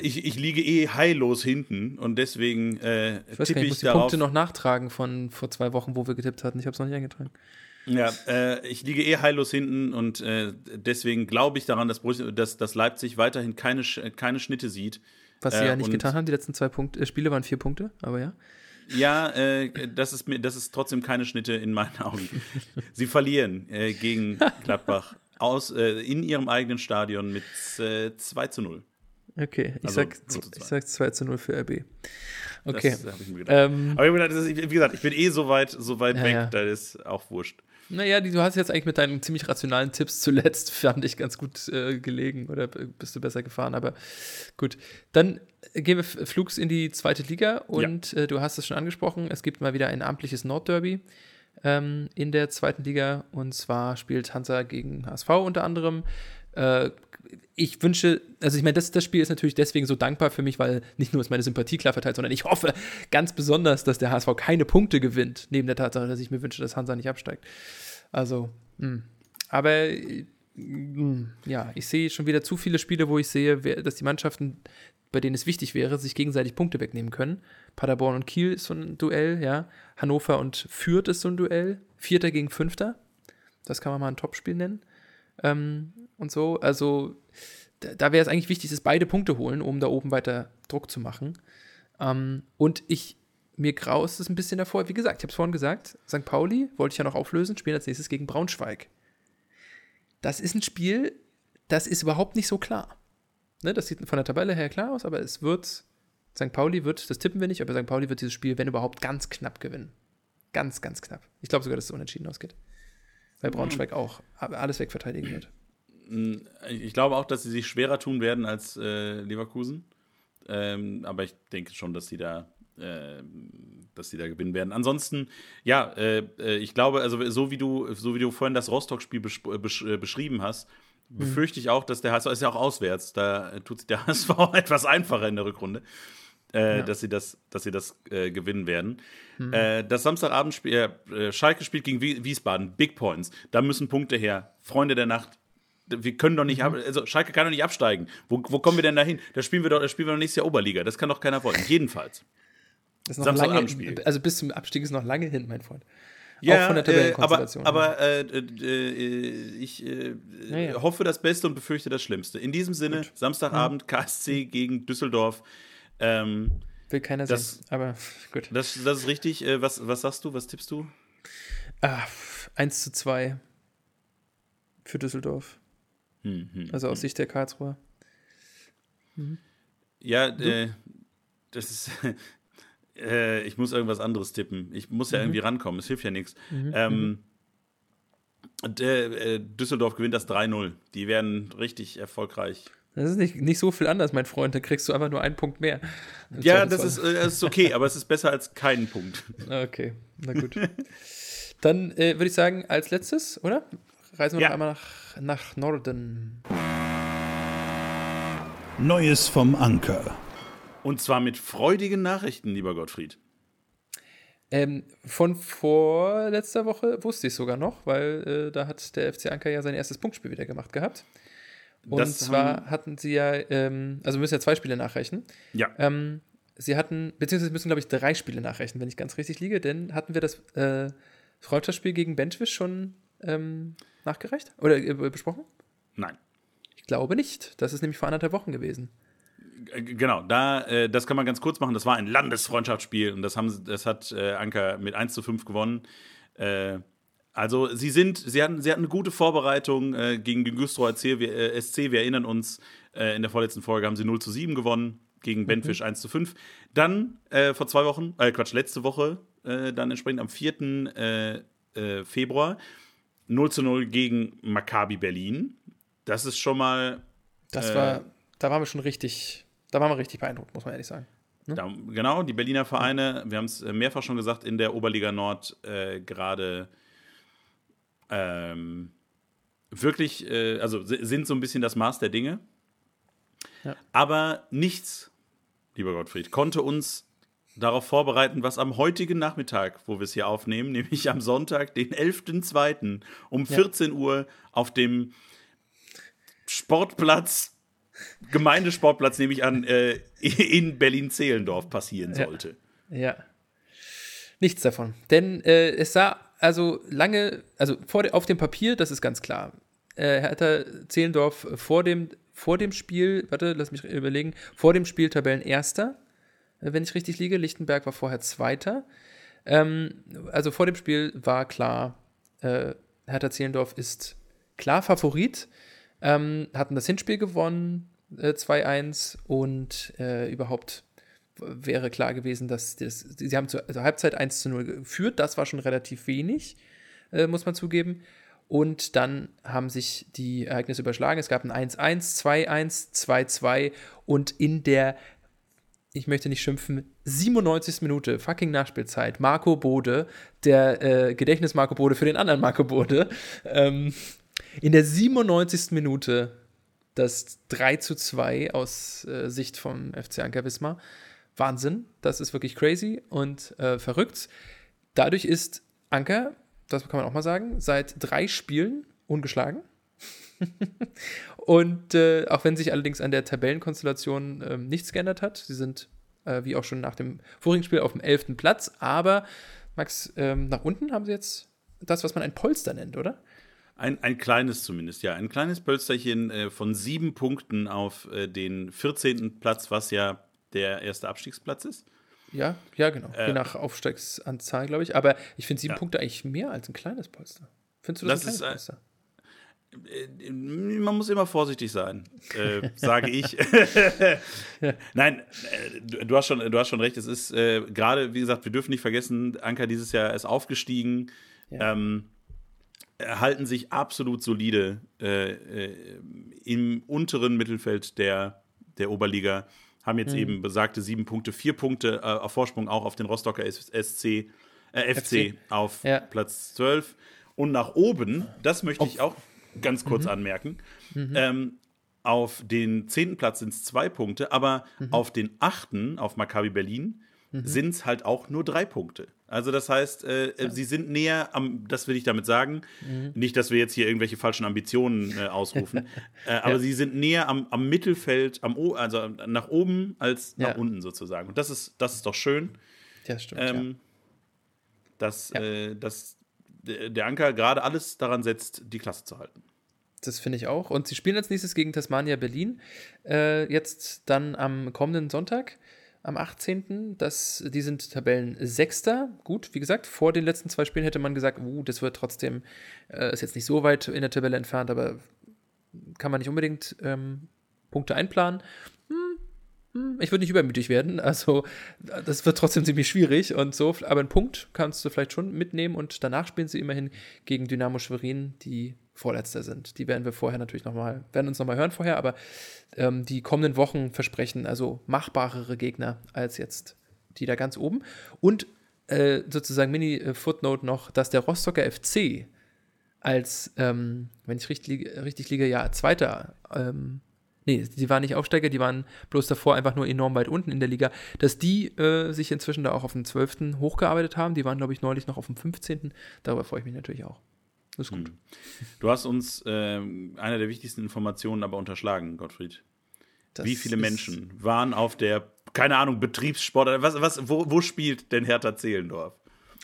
ich, ich liege eh heillos hinten und deswegen äh, ich weiß tippe nicht, ich muss die darauf. Punkte noch nachtragen von vor zwei Wochen, wo wir getippt hatten. Ich habe es noch nicht eingetragen. Ja, äh, ich liege eh heillos hinten und äh, deswegen glaube ich daran, dass, dass, dass Leipzig weiterhin keine, keine Schnitte sieht. Was sie ja äh, nicht getan haben, die letzten zwei Punkte, äh, Spiele waren vier Punkte, aber ja. Ja, äh, das, ist mir, das ist trotzdem keine Schnitte in meinen Augen. Sie verlieren äh, gegen Gladbach aus, äh, in ihrem eigenen Stadion mit äh, 2 zu 0. Okay, ich, also, sag, ich sag 2 zu 0 für RB. Okay. Das habe ich mir gedacht. Ähm, Aber wie gesagt, ich bin eh so weit, so weit ja, weg, ja. da ist auch wurscht. Naja, du hast jetzt eigentlich mit deinen ziemlich rationalen Tipps zuletzt, fand ich ganz gut äh, gelegen oder bist du besser gefahren, aber gut. Dann gehen wir flugs in die zweite Liga und ja. äh, du hast es schon angesprochen, es gibt mal wieder ein amtliches Nordderby ähm, in der zweiten Liga und zwar spielt Hansa gegen HSV unter anderem. Äh, ich wünsche, also ich meine, das, das Spiel ist natürlich deswegen so dankbar für mich, weil nicht nur ist meine Sympathie klar verteilt, sondern ich hoffe ganz besonders, dass der HSV keine Punkte gewinnt, neben der Tatsache, dass ich mir wünsche, dass Hansa nicht absteigt. Also, mh. Hm. aber mh, hm, ja, ich sehe schon wieder zu viele Spiele, wo ich sehe, dass die Mannschaften, bei denen es wichtig wäre, sich gegenseitig Punkte wegnehmen können. Paderborn und Kiel ist so ein Duell, ja. Hannover und Fürth ist so ein Duell. Vierter gegen Fünfter. Das kann man mal ein Topspiel nennen. Ähm, und so. Also da, da wäre es eigentlich wichtig, dass beide Punkte holen, um da oben weiter Druck zu machen. Ähm, und ich, mir graust es ein bisschen davor. Wie gesagt, ich habe es vorhin gesagt, St. Pauli wollte ich ja noch auflösen, spielen als nächstes gegen Braunschweig. Das ist ein Spiel, das ist überhaupt nicht so klar. Ne, das sieht von der Tabelle her klar aus, aber es wird, St. Pauli wird, das tippen wir nicht, aber St. Pauli wird dieses Spiel, wenn überhaupt, ganz knapp gewinnen. Ganz, ganz knapp. Ich glaube sogar, dass es unentschieden ausgeht. Weil Braunschweig auch alles wegverteidigen wird. Ich glaube auch, dass sie sich schwerer tun werden als äh, Leverkusen. Ähm, aber ich denke schon, dass sie da, äh, dass sie da gewinnen werden. Ansonsten, ja, äh, äh ich glaube, also so wie du, so wie du vorhin das Rostock-Spiel besch besch äh, beschrieben hast, mhm. befürchte ich auch, dass der HSV ist ja auch auswärts. Da tut sich der HSV etwas einfacher in der Rückrunde. Äh, ja. dass sie das, dass sie das äh, gewinnen werden. Mhm. Äh, das Samstagabendspiel, äh, Schalke spielt gegen Wiesbaden, Big Points. Da müssen Punkte her. Freunde der Nacht, wir können doch nicht, mhm. also Schalke kann doch nicht absteigen. Wo, wo kommen wir denn da hin? Da spielen wir doch, da spielen wir doch nächstes Jahr Oberliga. Das kann doch keiner wollen. Jedenfalls. Das ist noch lange, also bis zum Abstieg ist noch lange hin, mein Freund. Ja, äh, aber, aber äh, äh, ich äh, ja, ja. hoffe das Beste und befürchte das Schlimmste. In diesem Sinne, Gut. Samstagabend mhm. KSC gegen Düsseldorf. Ähm, Will keiner das, sehen, aber gut. Das, das ist richtig. Äh, was, was sagst du? Was tippst du? Ah, 1 zu 2 für Düsseldorf. Hm, hm, also aus hm. Sicht der Karlsruher. Mhm. Ja, äh, das ist. äh, ich muss irgendwas anderes tippen. Ich muss ja mhm. irgendwie rankommen. Es hilft ja nichts. Mhm. Ähm, mhm. äh, Düsseldorf gewinnt das 3-0. Die werden richtig erfolgreich. Das ist nicht, nicht so viel anders, mein Freund. Da kriegst du einfach nur einen Punkt mehr. Ja, das ist, äh, das ist okay, aber es ist besser als keinen Punkt. Okay, na gut. Dann äh, würde ich sagen, als letztes, oder? reisen wir ja. noch einmal nach, nach Norden. Neues vom Anker. Und zwar mit freudigen Nachrichten, lieber Gottfried. Ähm, von vorletzter Woche wusste ich sogar noch, weil äh, da hat der FC Anker ja sein erstes Punktspiel wieder gemacht gehabt. Und das zwar hatten sie ja, ähm, also wir müssen ja zwei Spiele nachrechnen. Ja. Ähm, sie hatten, beziehungsweise müssen, glaube ich, drei Spiele nachrechnen, wenn ich ganz richtig liege, denn hatten wir das äh, Freundschaftsspiel gegen Benchwish schon ähm, nachgereicht? Oder äh, besprochen? Nein. Ich glaube nicht. Das ist nämlich vor anderthalb Wochen gewesen. Genau, da, äh, das kann man ganz kurz machen. Das war ein Landesfreundschaftsspiel und das, haben, das hat äh, Anker mit 1 zu 5 gewonnen. Äh, also sie sind, sie hatten, sie hatten eine gute Vorbereitung äh, gegen den Güstrower SC. Wir, äh, SC. Wir erinnern uns, in der vorletzten Folge haben sie 0 zu 7 gewonnen, gegen mhm. Benfish 1 zu 5. Dann vor zwei Wochen, äh, Quatsch, letzte Woche, dann entsprechend am 4. Februar 0 zu 0 gegen Maccabi Berlin. Das ist schon mal. Das äh, war, da waren wir schon richtig, da waren wir richtig beeindruckt, muss man ehrlich sagen. Ne? Da, genau, die Berliner Vereine, wir haben es äh, mehrfach schon gesagt, in der Oberliga Nord äh, gerade ähm, wirklich, äh, also sind so ein bisschen das Maß der Dinge. Ja. Aber nichts, lieber Gottfried, konnte uns darauf vorbereiten, was am heutigen Nachmittag, wo wir es hier aufnehmen, nämlich am Sonntag, den 11.02. um 14 ja. Uhr auf dem Sportplatz, Gemeindesportplatz, nehme ich an, äh, in Berlin-Zehlendorf passieren sollte. Ja. ja. Nichts davon. Denn äh, es sah also lange, also vor, auf dem Papier, das ist ganz klar. Äh, Hertha Zehlendorf vor dem, vor dem Spiel, warte, lass mich überlegen, vor dem Spiel Tabellenerster wenn ich richtig liege. Lichtenberg war vorher Zweiter. Ähm, also vor dem Spiel war klar, äh, Hertha Zehlendorf ist klar Favorit. Ähm, hatten das Hinspiel gewonnen, äh, 2-1 und äh, überhaupt wäre klar gewesen, dass das, sie haben zur also Halbzeit 1 zu 0 geführt. Das war schon relativ wenig, äh, muss man zugeben. Und dann haben sich die Ereignisse überschlagen. Es gab ein 1-1, 2-1, 2-2 und in der, ich möchte nicht schimpfen, 97. Minute, fucking Nachspielzeit, Marco Bode, der äh, Gedächtnis Marco Bode für den anderen Marco Bode, ähm, in der 97. Minute das 3 zu 2 aus äh, Sicht vom FC Anker Wismar. Wahnsinn, das ist wirklich crazy und äh, verrückt. Dadurch ist Anker das kann man auch mal sagen, seit drei Spielen ungeschlagen. und äh, auch wenn sich allerdings an der Tabellenkonstellation äh, nichts geändert hat, sie sind äh, wie auch schon nach dem vorigen Spiel auf dem elften Platz, aber Max, ähm, nach unten haben sie jetzt das, was man ein Polster nennt, oder? Ein, ein kleines zumindest, ja. Ein kleines Pölsterchen äh, von sieben Punkten auf äh, den 14. Platz, was ja der erste Abstiegsplatz ist. Ja, ja, genau. Äh, Je nach Aufstiegsanzahl, glaube ich. Aber ich finde sieben ja. Punkte eigentlich mehr als ein kleines Polster. Findest du das, das ein kleines ist, Polster? Äh, man muss immer vorsichtig sein, äh, sage ich. Nein, äh, du hast, schon, du hast schon recht. Es ist äh, gerade, wie gesagt, wir dürfen nicht vergessen, Anker dieses Jahr ist aufgestiegen, ja. ähm, halten sich absolut solide äh, äh, im unteren Mittelfeld der, der Oberliga haben jetzt mhm. eben besagte sieben Punkte, vier Punkte äh, auf Vorsprung auch auf den Rostocker SC, äh, FC, FC, auf ja. Platz 12. Und nach oben, das möchte ich auch ganz kurz mhm. anmerken, mhm. Ähm, auf den zehnten Platz sind es zwei Punkte, aber mhm. auf den achten, auf Maccabi Berlin, mhm. sind es halt auch nur drei Punkte. Also das heißt, äh, äh, ja. sie sind näher am, das will ich damit sagen, mhm. nicht, dass wir jetzt hier irgendwelche falschen Ambitionen äh, ausrufen, äh, aber ja. sie sind näher am, am Mittelfeld, am o also nach oben als ja. nach unten sozusagen. Und das ist, das ist doch schön. Ja, stimmt. Ähm, dass, äh, dass der Anker gerade alles daran setzt, die Klasse zu halten. Das finde ich auch. Und sie spielen als nächstes gegen Tasmania Berlin. Äh, jetzt dann am kommenden Sonntag am 18. Das, die sind Tabellen Sechster. Gut, wie gesagt, vor den letzten zwei Spielen hätte man gesagt, uh, das wird trotzdem, äh, ist jetzt nicht so weit in der Tabelle entfernt, aber kann man nicht unbedingt ähm, Punkte einplanen. Hm, hm, ich würde nicht übermütig werden, also das wird trotzdem ziemlich schwierig und so, aber einen Punkt kannst du vielleicht schon mitnehmen und danach spielen sie immerhin gegen Dynamo Schwerin, die Vorletzter sind. Die werden wir vorher natürlich nochmal, werden uns nochmal hören vorher, aber ähm, die kommenden Wochen versprechen also machbarere Gegner als jetzt die da ganz oben. Und äh, sozusagen Mini-Footnote noch, dass der Rostocker FC als, ähm, wenn ich richtig, richtig liege, ja, Zweiter, ähm, nee, die waren nicht Aufsteiger, die waren bloß davor einfach nur enorm weit unten in der Liga, dass die äh, sich inzwischen da auch auf den 12. hochgearbeitet haben. Die waren, glaube ich, neulich noch auf dem 15. Darüber freue ich mich natürlich auch. Das ist gut. Hm. Du hast uns äh, eine der wichtigsten Informationen aber unterschlagen, Gottfried. Das Wie viele Menschen waren auf der, keine Ahnung, Betriebssport, was, was, wo, wo spielt denn Hertha Zehlendorf?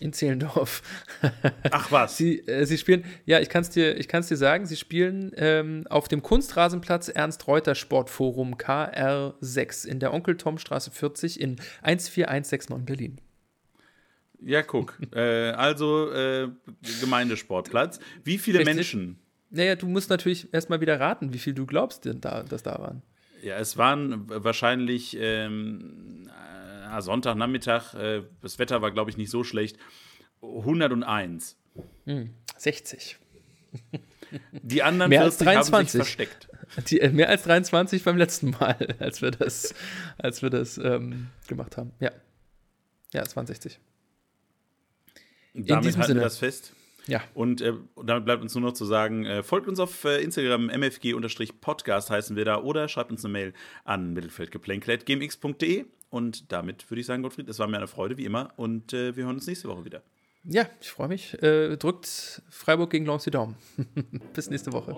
In Zehlendorf. Ach was. sie, äh, sie spielen, ja, ich kann es dir, dir sagen, sie spielen ähm, auf dem Kunstrasenplatz Ernst-Reuter Sportforum KR6 in der Onkel-Tom-Straße 40 in 14169 Berlin. Ja, guck. äh, also äh, Gemeindesportplatz. Wie viele Richtig. Menschen? Naja, du musst natürlich erstmal wieder raten, wie viel du glaubst, denn da, dass da waren. Ja, es waren wahrscheinlich ähm, äh, Sonntagnachmittag, äh, das Wetter war, glaube ich, nicht so schlecht. 101. Hm, 60. Die anderen mehr als 23. haben sich versteckt. Die, äh, mehr als 23 beim letzten Mal, als wir das, als wir das ähm, gemacht haben. Ja. Ja, es waren 60. Damit halten Sinne. wir das fest. Ja. Und, äh, damit bleibt uns nur noch zu sagen, äh, folgt uns auf äh, Instagram, mfg-podcast heißen wir da, oder schreibt uns eine Mail an mittelfeldgeplänkel.gmx.de. Und damit würde ich sagen, Gottfried, es war mir eine Freude, wie immer, und äh, wir hören uns nächste Woche wieder. Ja, ich freue mich. Äh, drückt Freiburg gegen Lens die Daumen. Bis nächste Woche.